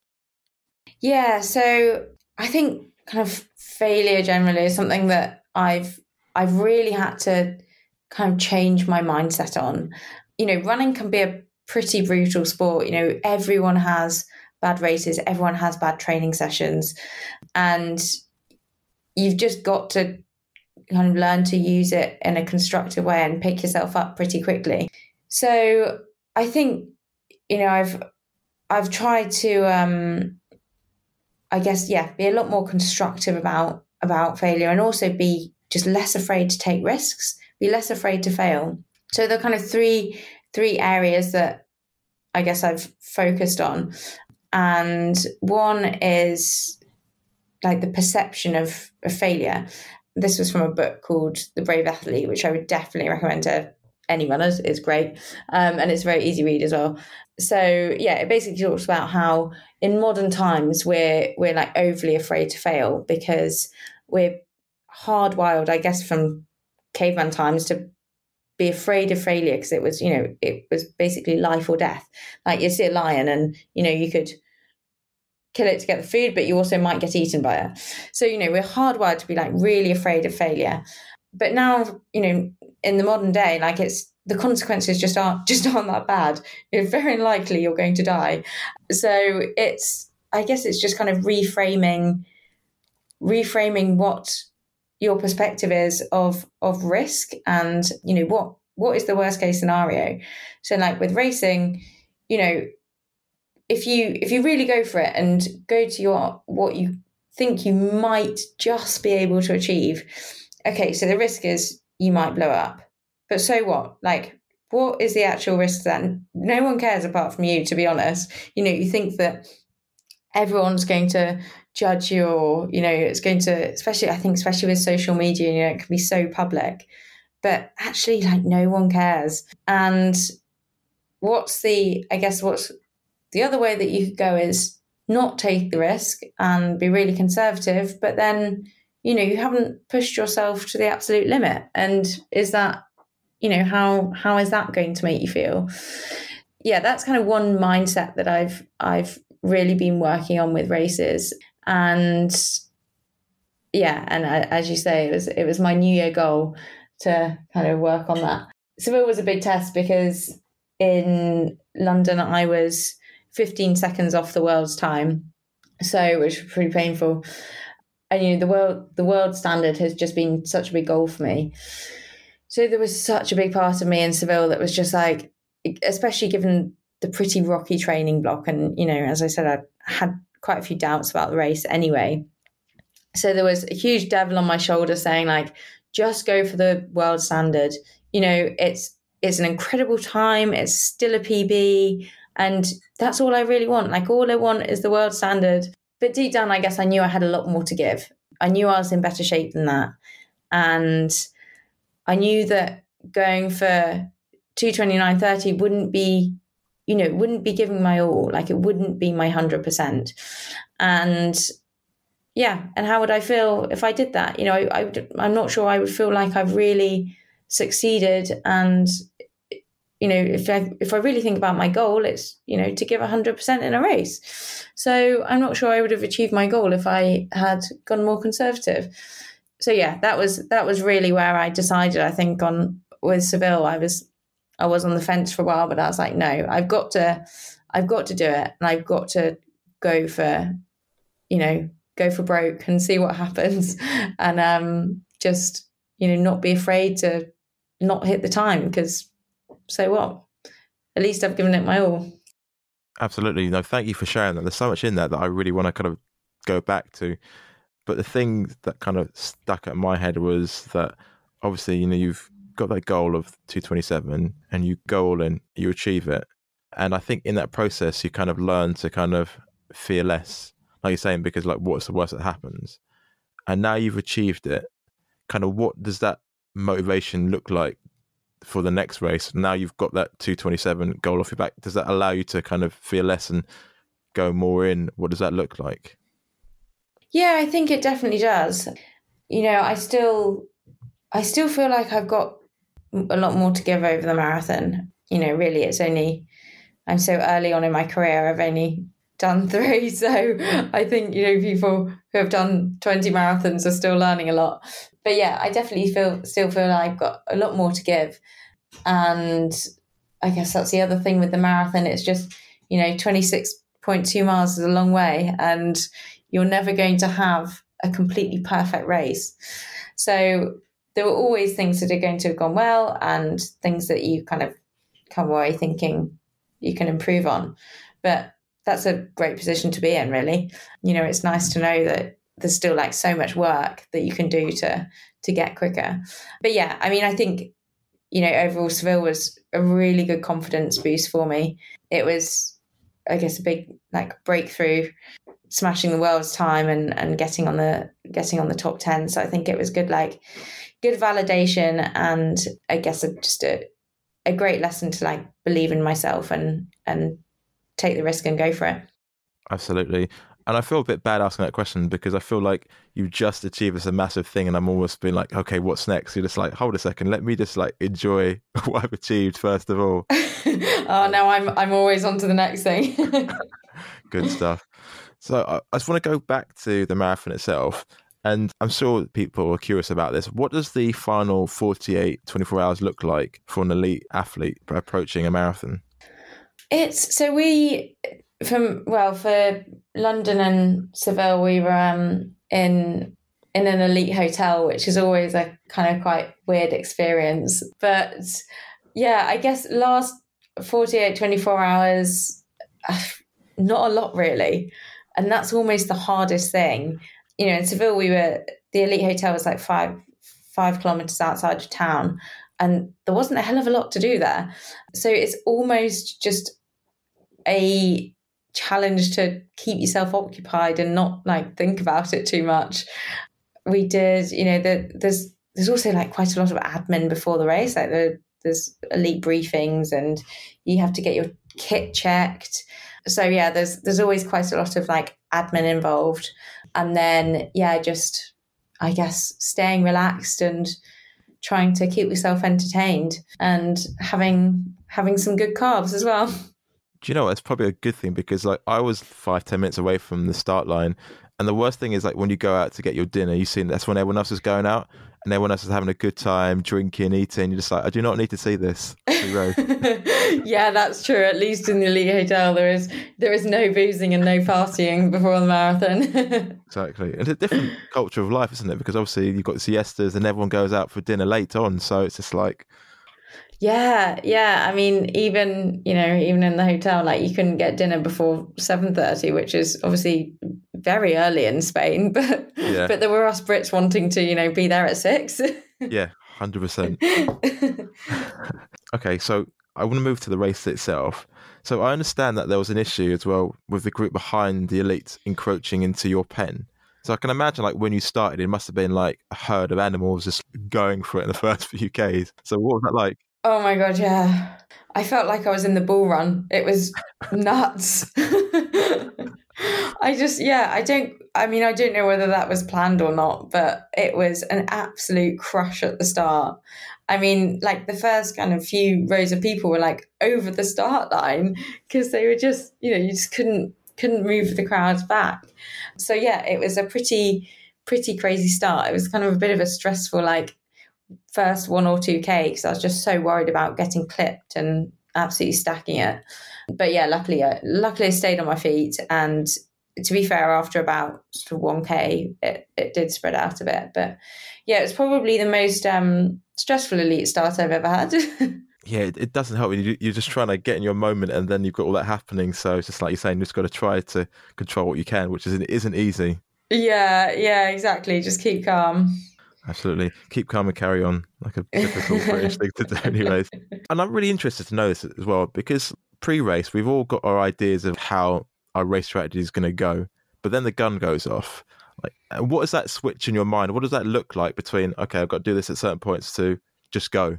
Yeah, so I think kind of failure generally is something that I've I've really had to kind of change my mindset on. You know, running can be a pretty brutal sport. You know, everyone has bad races, everyone has bad training sessions, and you've just got to kind of learn to use it in a constructive way and pick yourself up pretty quickly. So I think, you know, I've I've tried to um I guess, yeah, be a lot more constructive about about failure and also be just less afraid to take risks, be less afraid to fail. So the kind of three three areas that I guess I've focused on. And one is like the perception of, of failure. This was from a book called The Brave Athlete, which I would definitely recommend to any runners. It's great. Um, and it's a very easy read as well. So yeah, it basically talks about how in modern times we're we're like overly afraid to fail because we're hardwired, I guess, from caveman times to be afraid of failure because it was, you know, it was basically life or death. Like you see a lion and, you know, you could kill it to get the food, but you also might get eaten by it. So, you know, we're hardwired to be like really afraid of failure. But now, you know, in the modern day, like it's the consequences just aren't (laughs) just aren't that bad. It's very likely you're going to die. So it's I guess it's just kind of reframing reframing what your perspective is of of risk and you know what what is the worst case scenario. So like with racing, you know, if you if you really go for it and go to your what you think you might just be able to achieve okay so the risk is you might blow up but so what? Like what is the actual risk then? No one cares apart from you to be honest. You know you think that everyone's going to judge you or you know it's going to especially i think especially with social media you know it can be so public. But actually like no one cares. And what's the i guess what's the other way that you could go is not take the risk and be really conservative, but then, you know, you haven't pushed yourself to the absolute limit. And is that, you know, how how is that going to make you feel? Yeah, that's kind of one mindset that I've I've really been working on with races. And yeah, and as you say, it was it was my New Year goal to kind of work on that. Seville was a big test because in London I was 15 seconds off the world's time. So, which was pretty painful. And you know, the world the world standard has just been such a big goal for me. So there was such a big part of me in Seville that was just like, especially given the pretty rocky training block, and you know, as I said, I had quite a few doubts about the race anyway. So there was a huge devil on my shoulder saying like, just go for the world standard. You know, it's it's an incredible time. It's still a PB. And that's all I really want. Like, all I want is the world standard. But deep down, I guess I knew I had a lot more to give. I knew I was in better shape than that. And I knew that going for 229.30 wouldn't be, you know, wouldn't be giving my all. Like, it wouldn't be my 100%. And yeah, and how would I feel if I did that? You know, I, I I'm not sure I would feel like I've really succeeded and you know, if I if I really think about my goal, it's you know to give hundred percent in a race. So I'm not sure I would have achieved my goal if I had gone more conservative. So yeah, that was that was really where I decided. I think on with Seville, I was I was on the fence for a while, but I was like, no, I've got to, I've got to do it, and I've got to go for, you know, go for broke and see what (laughs) happens, and um, just you know not be afraid to not hit the time because so what? At least I've given it my all. Absolutely. No, thank you for sharing that. There's so much in there that I really want to kind of go back to. But the thing that kind of stuck at my head was that obviously, you know, you've got that goal of 227 and you go all in, you achieve it. And I think in that process, you kind of learn to kind of fear less, like you're saying, because like, what's the worst that happens? And now you've achieved it. Kind of what does that motivation look like for the next race. Now you've got that 227 goal off your back. Does that allow you to kind of feel less and go more in? What does that look like? Yeah, I think it definitely does. You know, I still I still feel like I've got a lot more to give over the marathon. You know, really it's only I'm so early on in my career. I've only done (laughs) three. So I think, you know, people who have done 20 marathons are still learning a lot. But yeah, I definitely feel still feel like I've got a lot more to give. And I guess that's the other thing with the marathon. It's just, you know, 26.2 miles is a long way and you're never going to have a completely perfect race. So there were always things that are going to have gone well and things that you kind of come away thinking you can improve on. But that's a great position to be in, really. You know, it's nice to know that there's still like so much work that you can do to to get quicker. But yeah, I mean, I think you know overall Seville was a really good confidence boost for me. It was, I guess, a big like breakthrough, smashing the world's time and and getting on the getting on the top ten. So I think it was good, like good validation, and I guess a, just a a great lesson to like believe in myself and and take the risk and go for it. Absolutely. And I feel a bit bad asking that question because I feel like you just achieved this a massive thing, and I'm almost being like, okay, what's next? You're just like, hold a second, let me just like enjoy (laughs) what I've achieved first of all. (laughs) oh no, I'm I'm always on to the next thing. (laughs) Good stuff. So I, just want to go back to the marathon itself, and I'm sure people are curious about this. What does the final 48, 24 hours look like for an elite athlete approaching a marathon? It's so we from well for London and Seville we were um, in in an elite hotel, which is always a kind of quite weird experience. But yeah, I guess last 48, 24 hours, not a lot really. And that's almost the hardest thing. You know, in Seville, we were, the elite hotel was like five, five kilometers outside of town and there wasn't a hell of a lot to do there. So it's almost just a challenge to keep yourself occupied and not like think about it too much. We did, you know, the, there's there's also like quite a lot of admin before the race. Like the, there's elite briefings and you have to get your kit checked. So yeah, there's there's always quite a lot of like admin involved. And then yeah, just I guess staying relaxed and trying to keep yourself entertained and having having some good carbs as well. (laughs) Do you know It's probably a good thing because like I was five ten minutes away from the start line, and the worst thing is like when you go out to get your dinner, you see that's when everyone else is going out and everyone else is having a good time, drinking, eating. You're just like, I do not need to see this. (laughs) yeah, that's true. At least in the elite hotel, there is there is no boozing and no partying before the marathon. (laughs) exactly, it's a different culture of life, isn't it? Because obviously you've got siestas and everyone goes out for dinner late on, so it's just like yeah, yeah. I mean, even you know, even in the hotel, like you couldn't get dinner before seven thirty, which is obviously very early in Spain. (laughs) But yeah. but there were us Brits wanting to, you know, be there at six. (laughs) yeah, hundred percent. Okay, so I want to move to the race itself. So I understand that there was an issue as well with the group behind the elite encroaching into your pen. So I can imagine, like when you started, it must have been like a herd of animals just going for it in the (laughs) first few k's. So what was that like? Oh my god, yeah. I felt like I was in the bull run. It was nuts. (laughs) I just, yeah, I don't, I mean, I don't know whether that was planned or not, but it was an absolute crush at the start. I mean, like the first kind of few rows of people were like over the start line because they were just, you know, you just couldn't, couldn't move the crowds back. So yeah, it was a pretty, pretty crazy start. It was kind of a bit of a stressful, like, first one or two K because I was just so worried about getting clipped and absolutely stacking it. But yeah, luckily, I, luckily I stayed on my feet. And to be fair, after about sort of one K, it, it did spread out a bit. But yeah, it's probably the most um, stressful elite start I've ever had. (laughs) yeah, it, it, doesn't help. You, you're just trying to get in your moment, and then you've got all that happening. So it's just like you're saying, you just got to try to control what you can, which isn't isn't easy. Yeah, yeah, exactly. Just keep calm. Absolutely. Keep calm and carry on, like a typical British thing to do, (laughs) anyways. And I'm really interested to know this as well because pre race, we've all got our ideas of how our race strategy is going to go, but then the gun goes off. Like, what is that switch in your mind? What does that look like between, okay, I've got to do this at certain points to just go?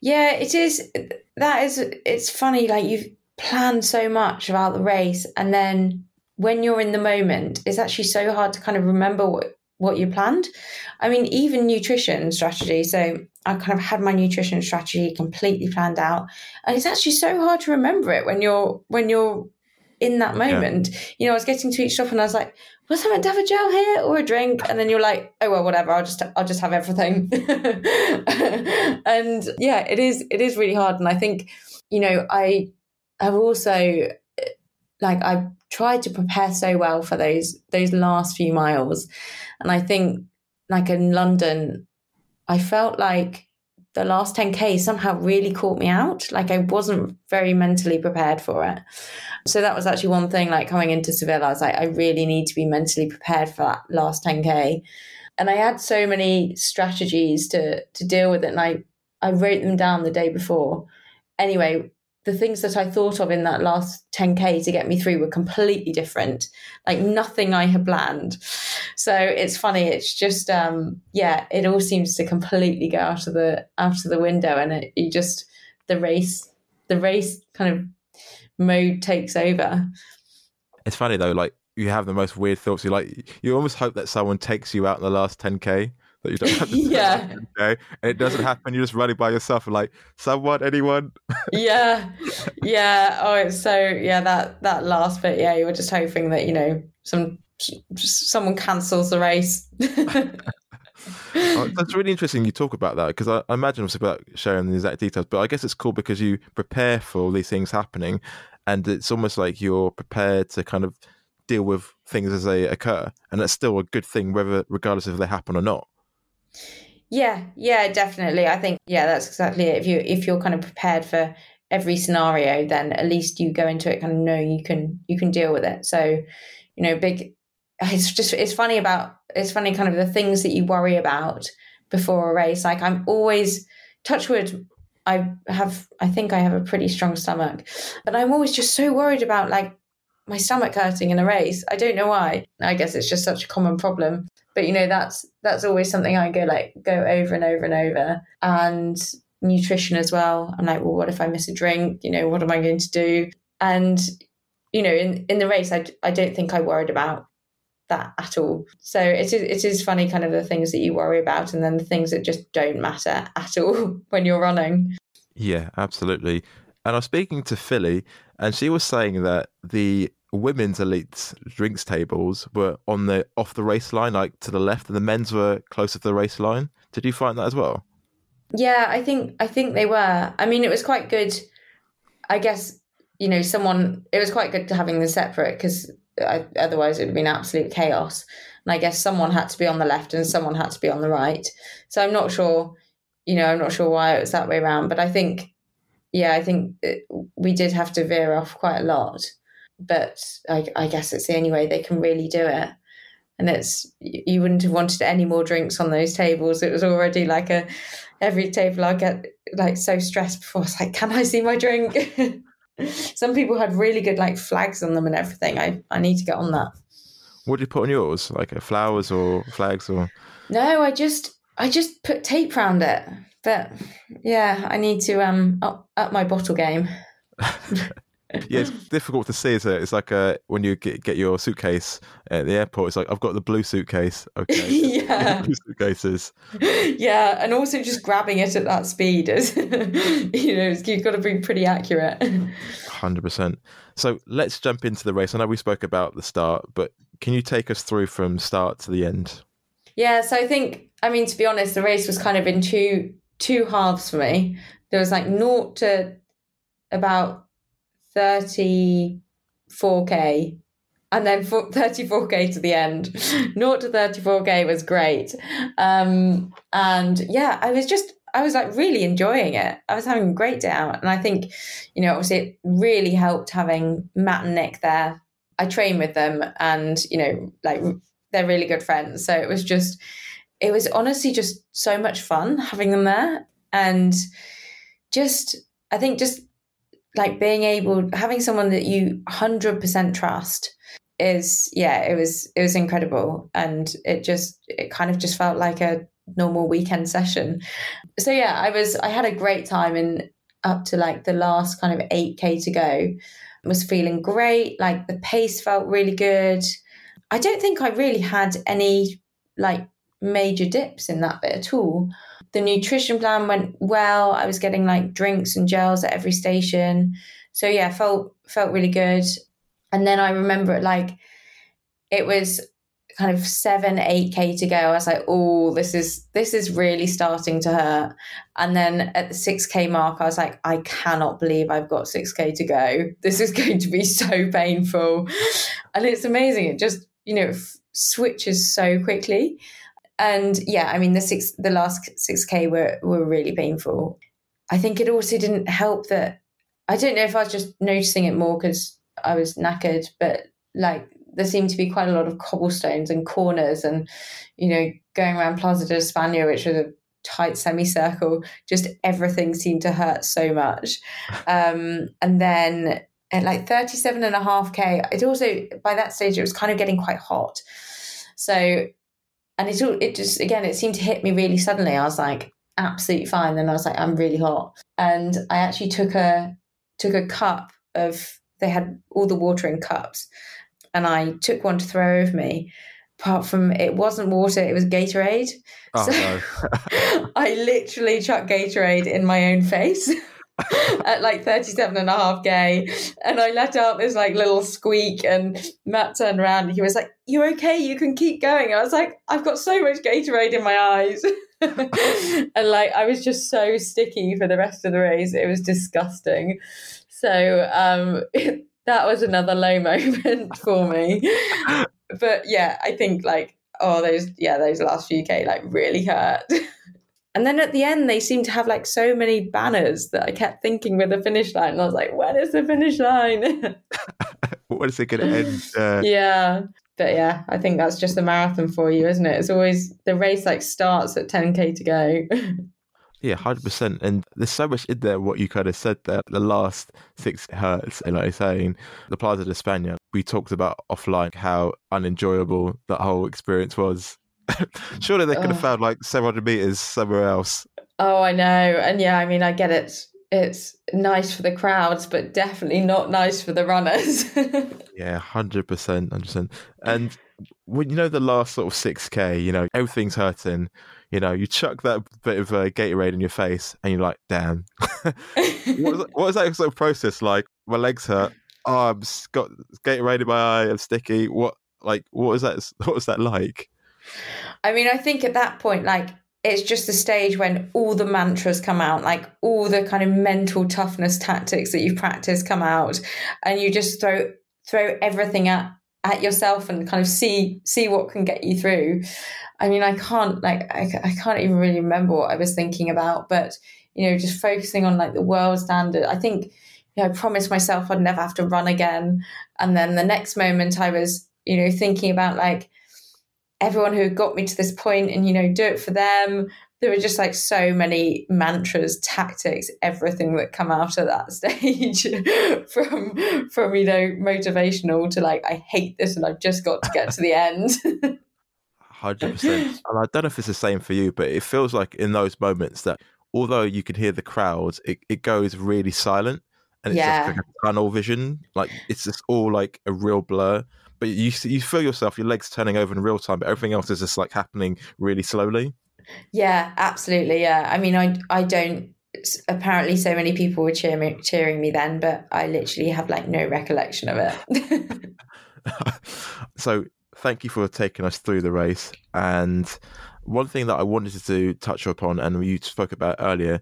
Yeah, it is. That is, it's funny. Like you've planned so much about the race, and then when you're in the moment, it's actually so hard to kind of remember what what you planned. I mean, even nutrition strategy. So I kind of had my nutrition strategy completely planned out, and it's actually so hard to remember it when you're when you're in that moment. Yeah. You know, I was getting to each stop and I was like, was I meant to have a gel here or a drink? And then you're like, oh well, whatever. I'll just I'll just have everything. (laughs) and yeah, it is it is really hard. And I think you know I have also like I tried to prepare so well for those those last few miles, and I think like in London, I felt like the last 10k somehow really caught me out. Like i wasn't very mentally prepared for it. So that was actually one thing like coming into seville i was like i really need to be mentally prepared for that last 10k and i had so many strategies to to deal with it and i i wrote them down the day before. Anyway the things that I thought of in that last 10K to get me through were completely different, like nothing I had planned. So it's funny. It's just, um, yeah, it all seems to completely go out of the, out of the window and it, you just, the race, the race kind of mode takes over. It's funny though, like you have the most weird thoughts. You like, you almost hope that someone takes you out in the last 10K that you don't have to yeah. okay and it doesn't happen you're just running by yourself like someone anyone? Yeah. (laughs) Yeah. Oh it's so yeah that that last bit yeah you were just hoping that you know some just someone cancels the race. Oh, that's really (laughs) interesting you talk about that because I, I imagine it's about sharing the exact details but i guess it's cool because you prepare for all these things happening and it's almost like you're prepared to kind of deal with things as they occur and that's still a good thing whether regardless if they happen or not yeah, yeah, definitely. I think yeah, that's exactly it. If you if you're kind of prepared for every scenario, then at least you go into it kind of knowing you can you can deal with it. So, you know, big. (laughs) It's just it's funny about it's funny kind of the things that you worry about before a race. Like I'm always touchwood. I have I think I have a pretty strong stomach, but I'm always just so worried about like my stomach hurting in a race. I don't know why. I guess it's just such a common problem. But you know that's that's always something I go like go over and over and over. And nutrition as well. I'm like well what if I miss a drink? You know what am I going to do? And you know in in the race I, I don't think I worried about that at all. So it is it is funny kind of the things that you worry about and then the things that just don't matter (laughs) at all when you're running. Yeah absolutely. And I was speaking to Philly and she was saying that the women's elite drinks tables were on the off the race line, like to the left, and the men's were closer to the race line. Did you find that as well? Yeah, I think I think they were. I mean, it was quite good. I guess you know, someone. It was quite good to having them separate because otherwise it would have been absolute chaos. And I guess someone had to be on the left and someone had to be on the right. So I'm not sure. You know, I'm not sure why it was that way around, but I think, yeah, I think we did have to veer off quite a lot but I, I guess it's the only way they can really do it and it's you wouldn't have wanted any more drinks on those tables. It was already like a every table I get like so stressed before. I was like, can I see my drink? (laughs) Some people had really good like flags on them and everything. I I need to get on that. What did you put on yours? Like uh, flowers or flags or? No, I just I just put tape around it. But yeah, I need to um up up my bottle game. (laughs) yeah, it's difficult to see, isn't it? It's like uh, when you get, get your suitcase at the airport. It's like I've got the blue suitcase. Okay, (laughs) (laughs) yeah, blue suitcases. Yeah, and also just grabbing it at that speed is, you know, you've got to be pretty accurate. Hundred percent. So let's jump into the race. I know we spoke about the start, but can you take us through from start to the end? Yeah, so I think, I mean, to be honest, the race was kind of in two two halves for me. There was like naught to about 34k and then 34k (laughs) to the end. (laughs) 0 to 34k was great. Um, and yeah, I was just, I was like really enjoying it. I was having a great day out. And I think, you know, obviously it really helped having Matt and Nick there. I train with them and, you know, like they're really good friends. So it was just, it was honestly just so much fun having them there. And just, I think just like being able having someone that you 100% trust is yeah it was it was incredible and it just it kind of just felt like a normal weekend session. So yeah, I was I had a great time and up to like the last kind of 8k to go was feeling great like the pace felt really good i don't think i really had any like major dips in that bit at all the nutrition plan went well i was getting like drinks and gels at every station so yeah felt felt really good and then i remember it like it was kind of seven, eight K to go, I was like, oh, this is this is really starting to hurt. And then at the six K mark, I was like, I cannot believe I've got six K to go. This is (laughs) going to be so painful. And it's amazing. It just, you know, f- switches so quickly. And yeah, I mean the six the last six K were were really painful. I think it also didn't help that I don't know if I was just noticing it more because I was knackered, but like there seemed to be quite a lot of cobblestones and corners and you know going around plaza de españa which was a tight semicircle just everything seemed to hurt so much (laughs) um, and then at like 37 and a half k it also by that stage it was kind of getting quite hot so and it all it just again it seemed to hit me really suddenly i was like absolutely fine then i was like i'm really hot and i actually took a took a cup of they had all the water in cups and I took one to throw over me. Apart from it wasn't water, it was Gatorade. Oh, so no. (laughs) I literally chucked Gatorade in my own face. (laughs) (laughs) at like 37 and a half k and i let out this like little squeak and matt turned around and he was like you okay? You can keep going. I was like i've got so much gatorade in my eyes. (laughs) And like i was just so sticky for the rest of the race. It was disgusting. So um (laughs) that was another low moment for me. but yeah, I think like oh those yeah those last few k like really hurt. And then at the end they seemed to have like so many banners that I kept thinking with the finish line. And I was like, when is the finish line? (laughs) (laughs) what is it going to end? Uh... Yeah. But yeah, I think that's just the marathon for you, isn't it? It's always the race like starts at 10k to go. (laughs) Yeah, hundred percent. And there's so much in there. What you kind of said there, the last six hertz, and like I'm saying the Plaza de España. We talked about offline how unenjoyable that whole experience was. (laughs) Surely they could have found like seven hundred meters somewhere else. Oh, I know, and yeah, I mean, I get it. It's nice for the crowds, but definitely not nice for the runners. (laughs) yeah, hundred percent, hundred percent. And when you know the last sort of six k, you know everything's hurting you know, you chuck that bit of uh, Gatorade in your face, and you're like, "Damn." (laughs) what, was that, what was that sort of process like? My legs hurt. Oh, I've got Gatorade in my eye. I'm sticky. What like what was that? What was that like? I mean, I think at that point, like it's just the stage when all the mantras come out, like all the kind of mental toughness tactics that you've practiced come out, and you just throw throw everything at at yourself and kind of see see what can get you through. I mean, I can't like I, I can't even really remember what I was thinking about, but you know, just focusing on like the world standard. I think you know, I promised myself I'd never have to run again, and then the next moment I was you know thinking about like everyone who got me to this point and you know do it for them there were just like so many mantras tactics everything that come out of that (laughs) stage from from you know motivational to like i hate this and i've just got to get to the end (laughs) hundred percent. And I don't know if it's the same for you, but it feels like in those moments that although you can hear the crowds, it, it goes really silent and it's yeah. just like a tunnel vision. Like it's just all like a real blur. But you you feel yourself, your legs turning over in real time, but everything else is just like happening really slowly. Yeah, absolutely. Yeah, I mean, I I don't. Apparently, so many people were cheering me, cheering me then, but I literally have like no recollection of it. (laughs) so thank you for taking us through the race. And one thing that I wanted to touch upon, and you spoke about earlier,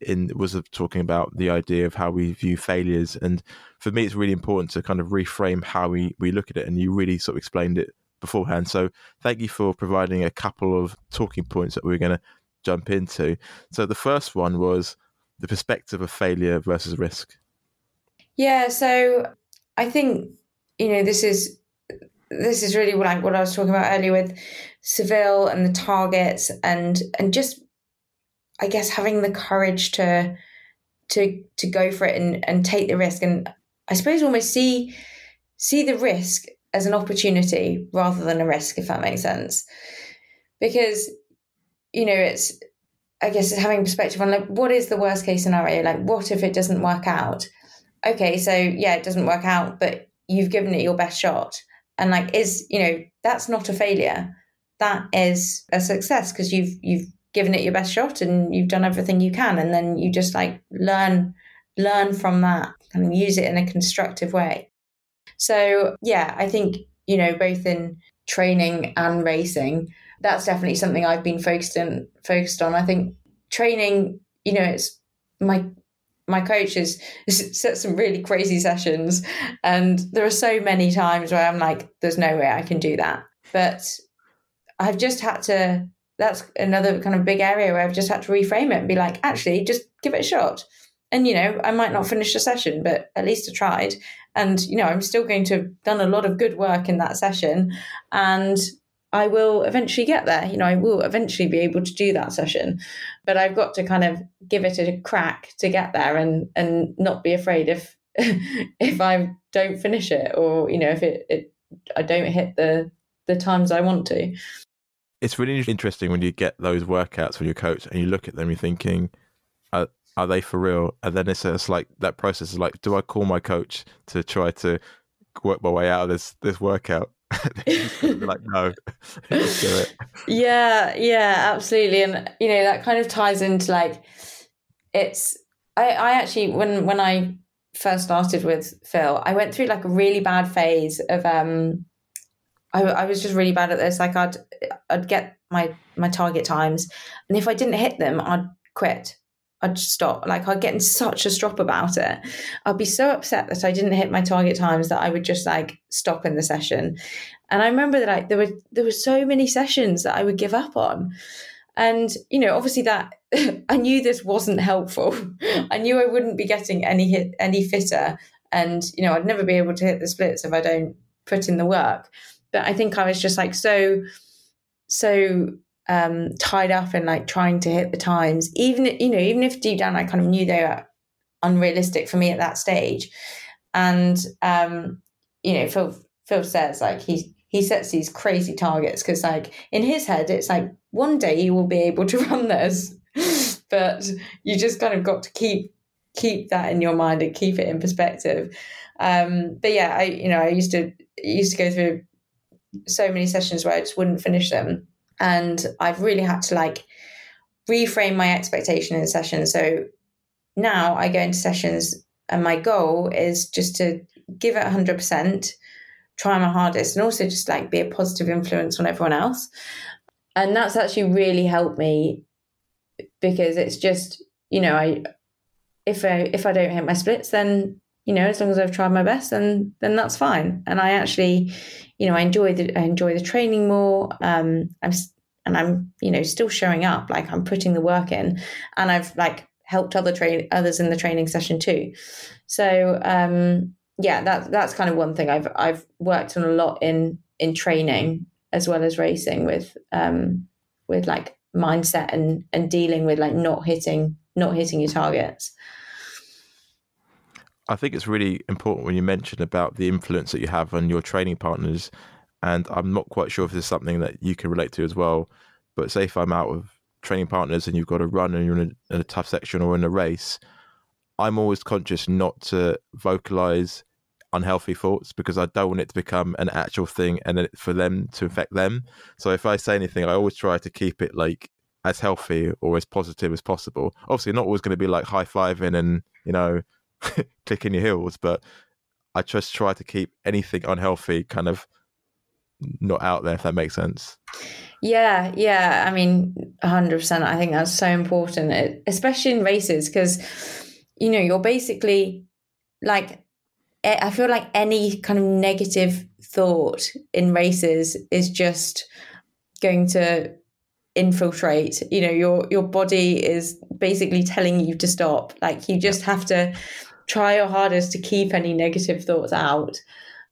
in was talking about the idea of how we view failures. And for me, it's really important to kind of reframe how we, we look at it. And you really sort of explained it beforehand. So thank you for providing a couple of talking points that we're going to jump into. So the first one was the perspective of failure versus risk. Yeah. So I think, you know, this is this is really like what I was talking about earlier with Seville and the targets and and just I guess having the courage to to to go for it and, and take the risk and I suppose almost see see the risk as an opportunity rather than a risk, if that makes sense. Because you know, it's I guess it's having perspective on like what is the worst case scenario? Like what if it doesn't work out? Okay, so yeah, it doesn't work out, but you've given it your best shot. And like is, you know, that's not a failure. That is a success because you've you've given it your best shot and you've done everything you can and then you just like learn learn from that and use it in a constructive way. So, yeah, I think, you know, both in training and racing, that's definitely something I've been focused in focused on. I think training, you know, it's my my coach has (laughs) set some really crazy sessions and there are so many times where I'm like, there's no way I can do that. But I've just had to that's another kind of big area where I've just had to reframe it and be like, actually, just give it a shot. And, you know, I might not finish the session, but at least I tried. And, you know, I'm still going to have done a lot of good work in that session. And I will eventually get there. You know, I will eventually be able to do that session. But I've got to kind of give it a crack to get there and and not be afraid if (laughs) if I don't finish it or, you know, if it, it I don't hit the the times I want to. It's really interesting when you get those workouts from your coach and you look at them, you're thinking, are they for real? And then it's, it's like that process is like, do I call my coach to try to work my way out of this this workout? (laughs) like, no. (laughs) Yeah, yeah, absolutely. And you know, that kind of ties into like it's I, I actually when when I first started with Phil, I went through like a really bad phase of um I, I was just really bad at this. Like I'd I'd get my my target times and if I didn't hit them, I'd quit I'd stop. Like I'd get in such a strop about it. I'd be so upset that I didn't hit my target times that I would just like stop in the session. And I remember that like there were there were so many sessions that I would give up on. And you know, obviously that (laughs) I knew this wasn't helpful. (laughs) I knew I wouldn't be getting any hit any fitter. And you know, I'd never be able to hit the splits if I don't put in the work. But I think I was just like so so um, tied up in like trying to hit the times, even you know, even if deep down I kind of knew they were unrealistic for me at that stage. And um, you know, Phil Phil says like he he sets these crazy targets because like in his head it's like one day you will be able to (laughs) run this, but you just kind of got to keep keep that in your mind and keep it in perspective. Um, but yeah, I you know I used to used to go through so many sessions where I just wouldn't finish them and I've really had to like reframe my expectation in sessions. So now I go into sessions and my goal is just to give it 100%, try my hardest, and also just like be a positive influence on everyone else. And that's actually really helped me because it's just, you know, I if I if I don't hit my splits, then you know, as long as I've tried my best, then then that's fine. And I actually, you know, I enjoy the I enjoy the training more. Um, I'm and I'm you know still showing up, like I'm putting the work in, and I've like helped other train others in the training session too. So um, yeah, that that's kind of one thing I've I've worked on a lot in in training as well as racing with um, with like mindset and and dealing with like not hitting not hitting your targets. I think it's really important when you mention about the influence that you have on your training partners. And I'm not quite sure if this is something that you can relate to as well. But say if I'm out with training partners and you've got to run and you're in a, in a tough section or in a race, I'm always conscious not to vocalize unhealthy thoughts because I don't want it to become an actual thing and for them to affect them. So if I say anything, I always try to keep it like as healthy or as positive as possible. Obviously, not always going to be like high fiving and you know (laughs) clicking your heels, but I just try to keep anything unhealthy kind of not out there, if that makes sense. Yeah, yeah. I mean, 100%. I think that's so important, especially in races, because, you know, you're basically like, I feel like any kind of negative thought in races is just going to infiltrate you know your your body is basically telling you to stop like you just have to try your hardest to keep any negative thoughts out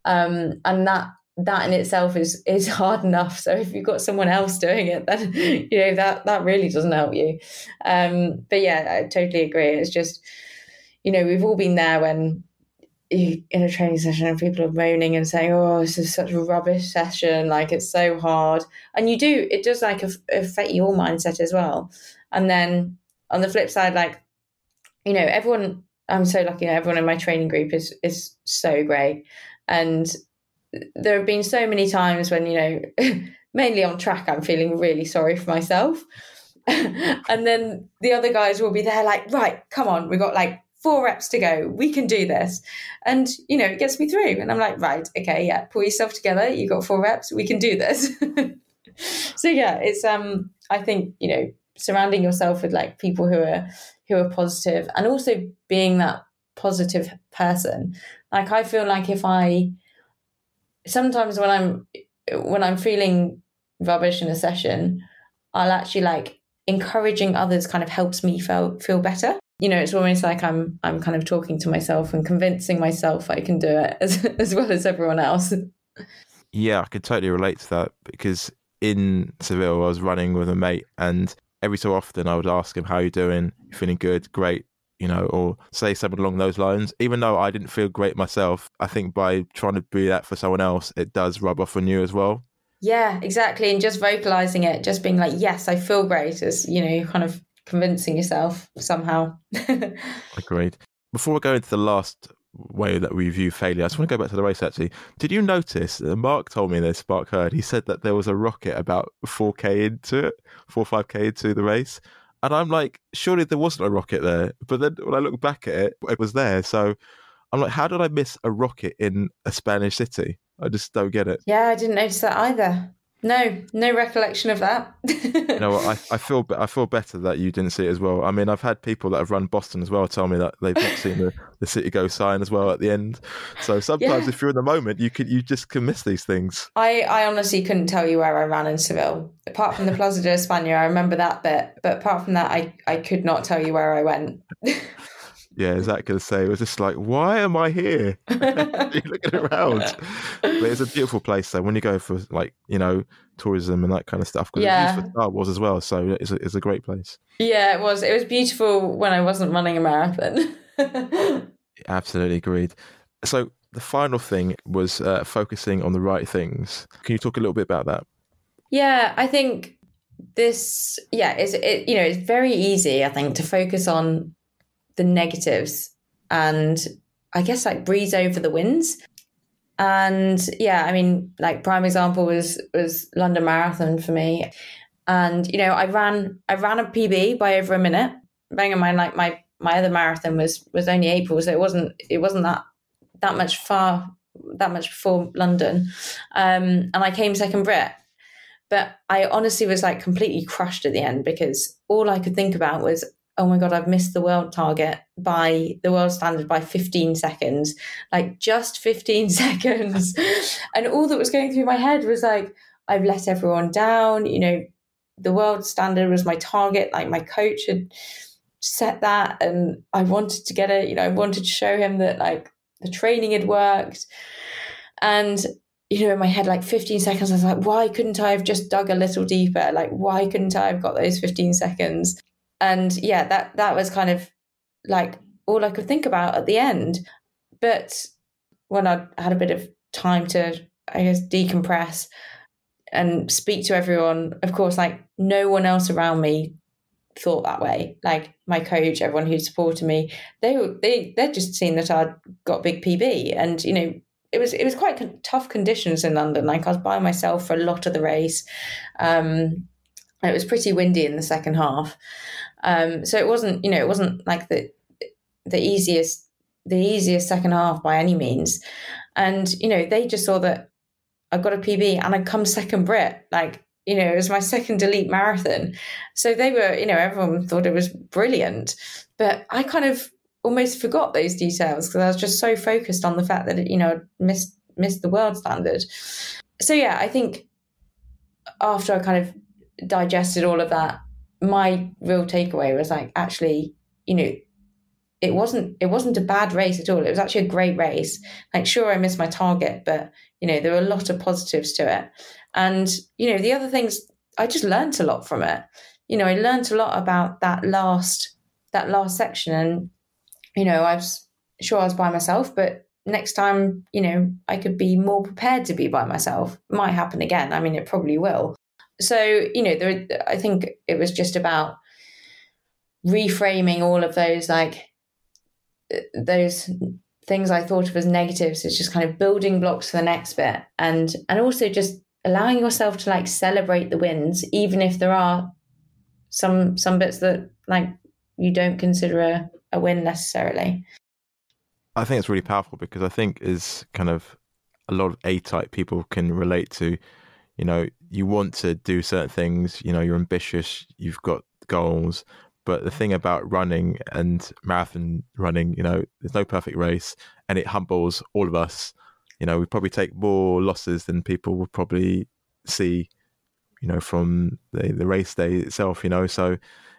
um, and that that in itself is is (laughs) hard enough so if you've got someone else doing it then (laughs) you know that that really doesn't help you um, but yeah i totally agree it's just you know we've all been there when you in a training session and people are moaning and saying, "Oh, this is such a rubbish session. Like it's so hard," and you do it does like affect your mindset as well. And then on the flip side, like you know, everyone. I'm so lucky. Everyone in my training group is is so great, and there have been so many times when you know, (laughs) mainly on track, I'm feeling really sorry for myself. (laughs) and then the other guys will be there like, right, come on, we've got like four reps to go. We can do this. And, you know, it gets me through. And I'm like, right, okay, yeah, pull yourself together. You got four reps. We can do this. (laughs) so yeah, it's um I think, you know, surrounding yourself with like people who are who are positive and also being that positive person. Like I feel like if I sometimes when I'm when I'm feeling rubbish in a session, I'll actually like encouraging others kind of helps me feel feel better you know, it's almost like I'm I'm kind of talking to myself and convincing myself I can do it (laughs) as as well as everyone else. Yeah, I could totally relate to that because in Seville I was running with a mate and every so often I would ask him, How you doing? You feeling good? Great. You know, or say something along those lines. Even though I didn't feel great myself, I think by trying to be that for someone else, it does rub off on you as well. Yeah, exactly. And just vocalizing it, just being like, yes, I feel great, is, you know, kind of convincing yourself somehow. (laughs) Agreed. Before we go into the last way that we view failure, I just want to go back to the race actually. Did you notice, uh, Mark told me this, Mark Heard, he said that there was a rocket about 4K into it, 4 5K into the race. And I'm like, surely there wasn't a rocket there. But then when I look back at it, it was there. So I'm like, how did I miss a rocket in a Spanish city? I just don't get it. Yeah, I didn't notice that either. No, no recollection of that. you know, I, I feel I feel better that you didn't see it as well. I mean, I've had people that have run Boston as well tell me that they've not seen the, the Citgo sign as well at the end. So sometimes, yeah. if you're in the moment, you could you just can miss these things. I, I honestly couldn't tell you where I ran in Seville. Apart from the Plaza de España, I remember that bit, but apart from that, I I could not tell you where I went. (laughs) yeah, exactly the same. It was just like, why am I here? (laughs) (laughs) You're looking around. But it's a beautiful place though. When you go for like, you know, tourism and that kind of stuff. Because yeah. it's for Star Wars as well. So it's a, it's a great place. Yeah, it was. It was beautiful when I wasn't running a marathon. (laughs) Absolutely agreed. So the final thing was uh, focusing on the right things. Can you talk a little bit about that? Yeah, I think this, yeah, is it, you know, it's very easy, I think, to focus on the negatives and I guess like breeze over the wins. And yeah, I mean, like prime example was was London Marathon for me. And you know, I ran I ran a PB by over a minute. Bearing in mind, like my my other marathon was was only April, so it wasn't it wasn't that that much far that much before London. Um, and I came second Brit. But I honestly was like completely crushed at the end because all I could think about was oh my god i've missed the world target by the world standard by 15 seconds. Like just 15 (laughs) seconds. And all that was going through my head was like i've let everyone down you know the world standard was my target like my coach had set that and i wanted to get it you know i wanted to show him that like the training had worked. And you know in my head like 15 seconds i was like why couldn't i have just dug a little deeper? Like why couldn't i have got those 15 seconds and yeah that that was kind of like all i could think about at the end. But when i had a bit of time to i guess decompress and speak to everyone of course like no one else around me thought that way. Like my coach everyone who supported me they they they'd just seen that i'd got big pb and you know it was it was quite tough conditions in london. Like i was by myself for a lot of the race. Um it was pretty windy in the second half um, so it wasn't, you know, it wasn't like the the easiest the easiest second half by any means. And you know, they just saw that I got a PB and I come second Brit. Like you know, it was my second elite marathon. So they were, you know, everyone thought it was brilliant. But I kind of almost forgot those details because I was just so focused on the fact that, you know, missed missed the world standard. So yeah, I think after I kind of digested all of that, my real takeaway was like actually you know it wasn't it wasn't a bad race at all it was actually a great race like sure i missed my target but you know there were a lot of positives to it and you know the other things i just learned a lot from it you know i learned a lot about that last that last section and you know i was sure i was by myself but next time, you know, I could be more prepared to be by myself. Might happen again. I mean, it probably will. So, you know, there, I think it was just about reframing all of those, like, uh, those things I thought of as negatives. It's just kind of building blocks for the next bit. And, and also just allowing yourself to like celebrate the wins, even if there are some, some bits that like you don't consider a, a win necessarily. I think it's really powerful because I think is kind of a lot of A type people can relate to, you know, you want to do certain things, you know, you're ambitious, you've got goals. But the thing about running and marathon running, you know, there's no perfect race and it humbles all of us. You know, we probably take more losses than people would probably see, you know, from the, the race day itself, you know. So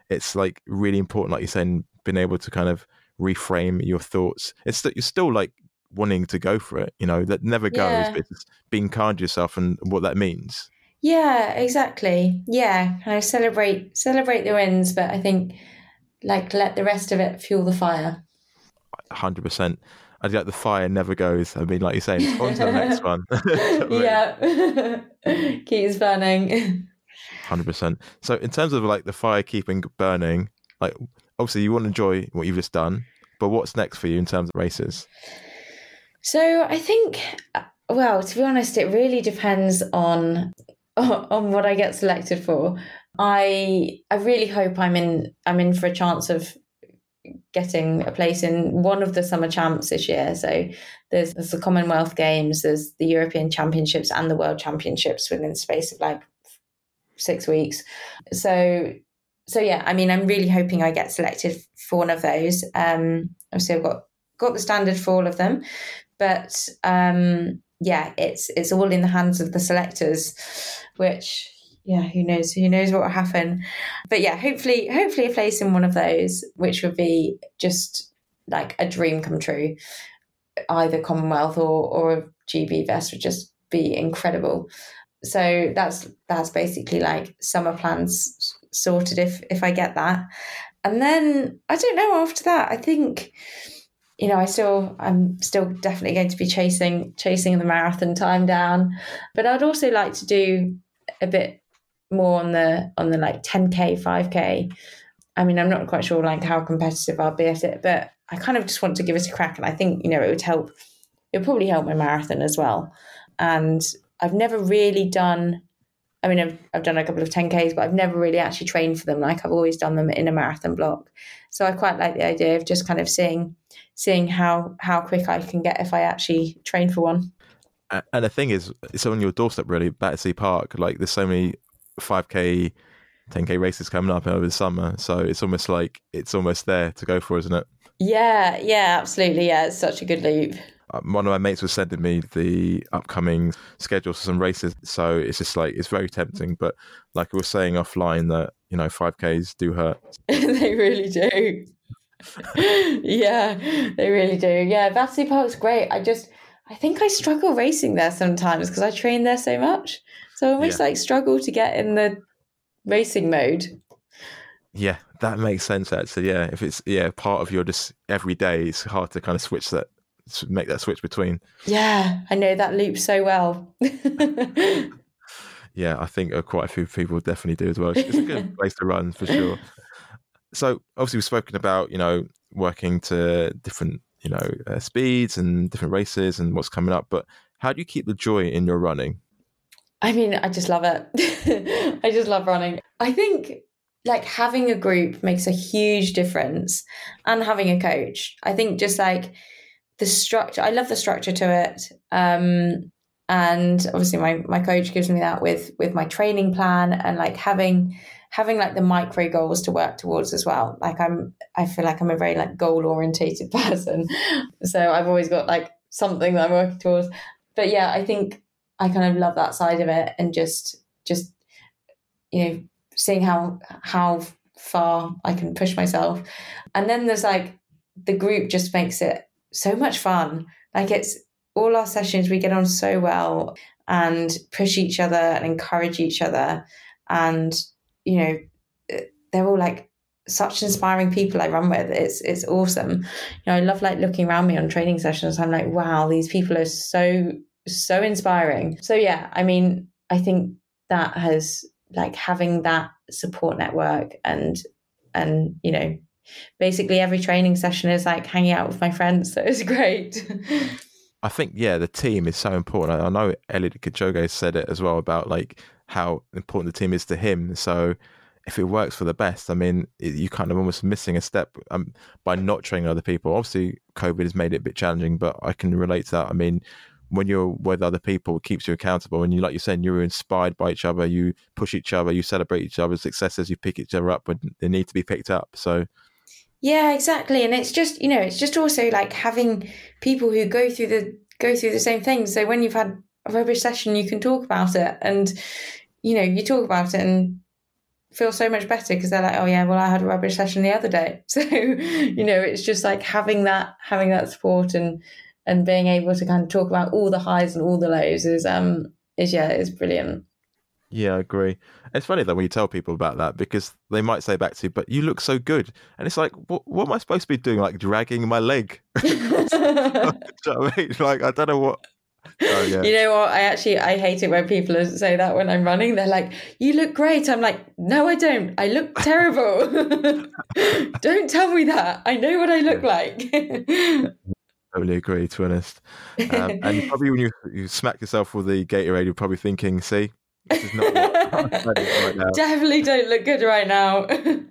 it's like really important, like you're saying, being able to kind of reframe your thoughts. It's that you're still like wanting to go for it, you know, that never goes, yeah. but it's being kind to yourself and what that means. Yeah, exactly. Yeah, kind of celebrate celebrate the wins, but I think like let the rest of it fuel the fire. Hundred percent. I like the fire never goes. I mean, like you're saying, on to the next (laughs) one. (laughs) yeah, (laughs) keeps burning. Hundred percent. So, in terms of like the fire keeping burning, like obviously you want to enjoy what you've just done, but what's next for you in terms of races? So I think, well, to be honest, it really depends on (laughs) on what I get selected for. I I really hope I'm in I'm in for a chance of getting a place in one of the summer champs this year. So there's, there's the Commonwealth Games, there's the European Championships and the World Championships within the space of like six weeks. So so yeah, I mean, I'm really hoping I get selected for one of those. Um, obviously, I've got got the standard for all of them, but um, yeah, it's it's all in the hands of the selectors, which yeah, who knows who knows what will happen. But yeah, hopefully, hopefully a place in one of those, which would be just like a dream come true. Either Commonwealth or or GB Vest would just be incredible. So that's that's basically like summer plans sorted if if I get that. And then I don't know after that. I think you know, I still I'm still definitely going to be chasing chasing the marathon time down. But I'd also like to do a bit more on the on the like 10k, 5k. I mean, I'm not quite sure like how competitive I'll be at it, but I kind of just want to give it a crack and I think, you know, it would help it would probably help my marathon as well. And I've never really done I mean, I've, I've done a couple of 10Ks, but I've never really actually trained for them. Like I've always done them in a marathon block. So I quite like the idea of just kind of seeing seeing how how quick I can get if I actually train for one. And the thing is, it's on your doorstep, really, Battersea Park. Like there's so many 5K, 10K races coming up over the summer. So it's almost like it's almost there to go for, isn't it? Yeah, yeah, absolutely. Yeah, it's such a good loop. Uh, one of my mates was sending me the upcoming schedule for some races. So it's just like, it's very tempting. But like we were saying offline, that, you know, 5Ks do hurt. (laughs) they really do. (laughs) yeah, they really do. Yeah, Battersea Park's great. I just, I think I struggle racing there sometimes because I train there so much. So I almost yeah. like struggle to get in the racing mode. Yeah, that makes sense actually. Yeah, if it's yeah part of your just every day, it's hard to kind of switch that make that switch between. Yeah, I know that loop so well. (laughs) yeah, I think uh, quite a few people definitely do as well. It's a good place to run for sure. (laughs) So obviously we've spoken about you know working to different you know uh, speeds and different races and what's coming up, but how do you keep the joy in your running? I mean, I just love it. (laughs) I just love running. I think like having a group makes a huge difference and having a coach. I think just like the structure i love the structure to it um, and obviously my my coach gives me that with with my training plan and like having having like the micro goals to work towards as well. Like i'm i feel like i'm a very like goal orientated (laughs) person. So i've always got like something that i'm working towards. But yeah i think i kind of love that side of it and just just you know seeing how how far i can push myself. And then there's like the group just makes it so much fun. Like it's all our sessions, we get on so well and push each other and encourage each other. And, you know, eh, they're all like such inspiring people I run with. It's it's awesome. You know, I love like looking around me on training sessions. I'm like, wow, these people are so so inspiring. So yeah, I mean, I think that has like having that support network and and you know basically every training session is like hanging out with my friends so it's great i think yeah the team is so important i, know Eliud Kipchoge said it as well about like how important the team is to him so if it works for the best i mean you kind of almost missing a step um, by not training other people obviously covid has made it a bit challenging but i can relate to that i mean when you're with other people, it keeps you accountable. And you, like you're saying, you're inspired by each other. You push each other. You celebrate each other's successes. You pick each other up when they need to be picked up. So, yeah, exactly. And it's just you know, it's just also like having people who go through the go through the same things. So when you've had a rubbish session, you can talk about it, and you know, you talk about it and feel so much better because they're like, oh yeah, well I had a rubbish session the other day. (laughs) So you know, it's just like having that having that support and and being able to kind of talk about all the highs and all the lows is um is yeah is brilliant. Yeah, I agree. It's funny though when you tell people about that because they might say back to you, "But you look so good," and it's like, "What, what am I supposed to be doing? Like dragging my leg?" (laughs) (laughs) you know I mean? Like I don't know what. (laughs) Oh, yeah. You know what? I actually I hate it when people say that when I'm running. They're like, "You look great." I'm like, "No, I don't. I look terrible. don't tell me that. I know what I look like." totally agree, to be honest. Um, and probably when you, you smack yourself with the Gatorade, you're probably thinking, see, this is not (laughs) right now. Definitely don't look good right now. (laughs)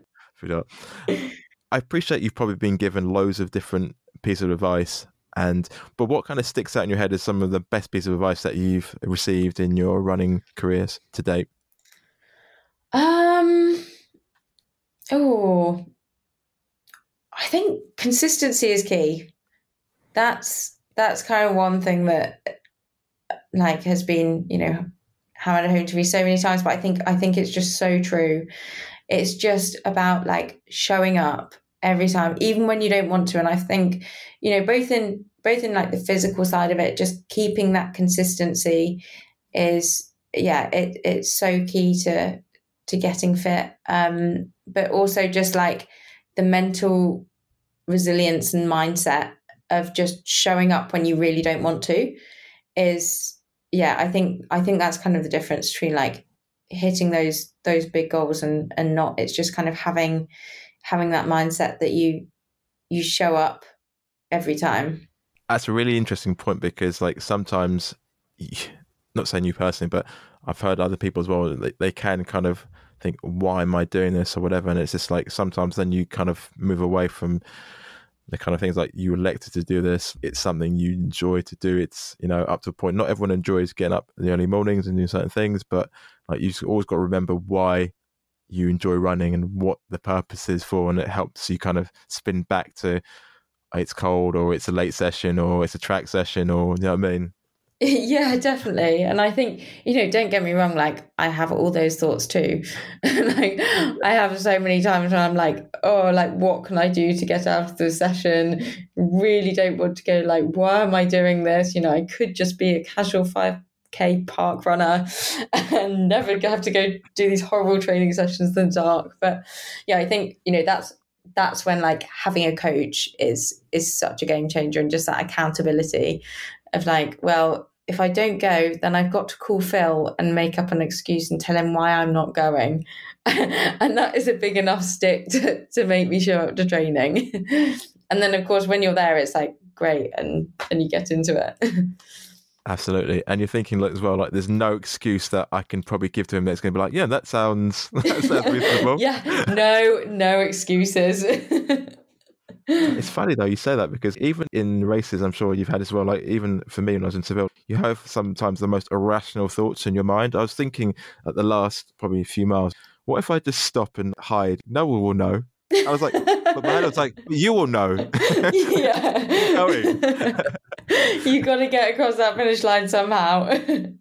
I appreciate you've probably been given loads of different pieces of advice. And but what kind of sticks out in your head is some of the best pieces of advice that you've received in your running careers to date? Um oh I think consistency is key that's that's kind of one thing that like has been you know hammered home to me so many times but i think i think it's just so true. It's just about like showing up every time even when you don't want to. And i think you know both in both in like the physical side of it just keeping that consistency is yeah it it's so key to to getting fit. Um but also just like the mental resilience and mindset of just showing up when you really don't want to is yeah i think i think that's kind of the difference between like hitting those those big goals and and not. It's just kind of having having that mindset that you you show up every time. That's a really interesting point because like sometimes (laughs) not saying you personally but i've heard other people as well they, they can kind of think why am i doing this? or whatever and it's just like sometimes then you kind of move away from the kind of things like you elected to do this. It's something you enjoy to do. It's you know up to a point. Not everyone enjoys getting up in the early mornings and doing certain things, but like you've always got to remember why you enjoy running and what the purpose is for, and it helps you kind of spin back to it's cold or it's a late session or it's a track session or you know what I mean. (laughs) Yeah, definitely. And I think, you know, don't get me wrong, like I have all those thoughts too. (laughs) like I have so many times when I'm like, oh, like what can I do to get out of the session? Really don't want to go like, why am I doing this? You know, I could just be a casual 5k park runner (laughs) and never have to go do these horrible training sessions in the dark. But yeah, I think, you know, that's that's when like having a coach is is such a game changer and just that accountability of like, well, if I don't go, then I've got to call Phil and make up an excuse and tell him why I'm not going. (laughs) and that is a big enough stick (laughs) to, to make me show up to training. (laughs) and then of course when you're there it's like great and and you get into it. Absolutely. And you're thinking look, as well, like there's no excuse that I can probably give to him that's gonna be like, yeah, that sounds that sounds reasonable. yeah. No, no excuses it's funny though you say that because even in races, I'm sure you've had as well. Like even for me when I was in Seville, you have sometimes the most irrational thoughts in your mind. I was thinking at the last probably a few miles, what if I just stop and hide? No one will know. I was like, but my head was like, you will know. (laughs) (laughs) yeah. (laughs) you got to get across that finish line somehow.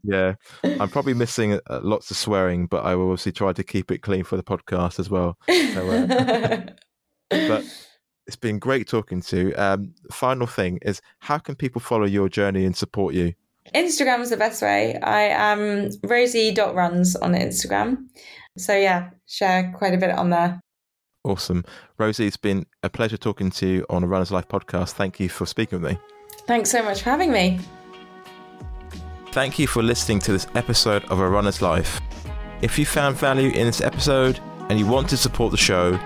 yeah. I'm probably missing uh, lots of swearing, but I will obviously try to keep it clean for the podcast as well. So, uh, but it's been great talking to you. Um, final thing is, how can people follow your journey and support you? Instagram is the best way. I am rosy.runs on Instagram. So, yeah, share quite a bit on there. Awesome. Rosie, it's been a pleasure talking to you on a Runner's Life podcast. Thank you for speaking with me. Thanks so much for having me. Thank you for listening to this episode of A Runner's Life. If you found value in this episode and you want to support the show,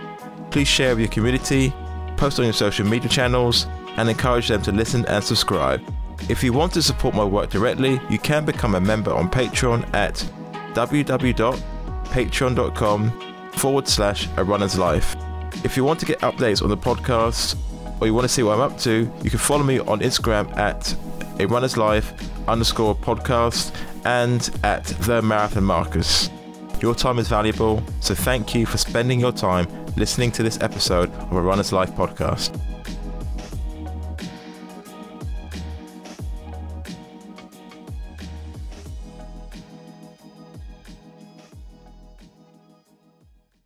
please share with your community, post on your social media channels, and encourage them to listen and subscribe. If you want to support my work directly, you can become a member on Patreon at www.patreon.com forward slash a runner's life. If you want to get updates on the podcast or you want to see what I'm up to, you can follow me on Instagram at a runner's life underscore podcast and at the marathon marcus. Your time is valuable, so thank you for spending your time listening to this episode of a Runner's Life podcast.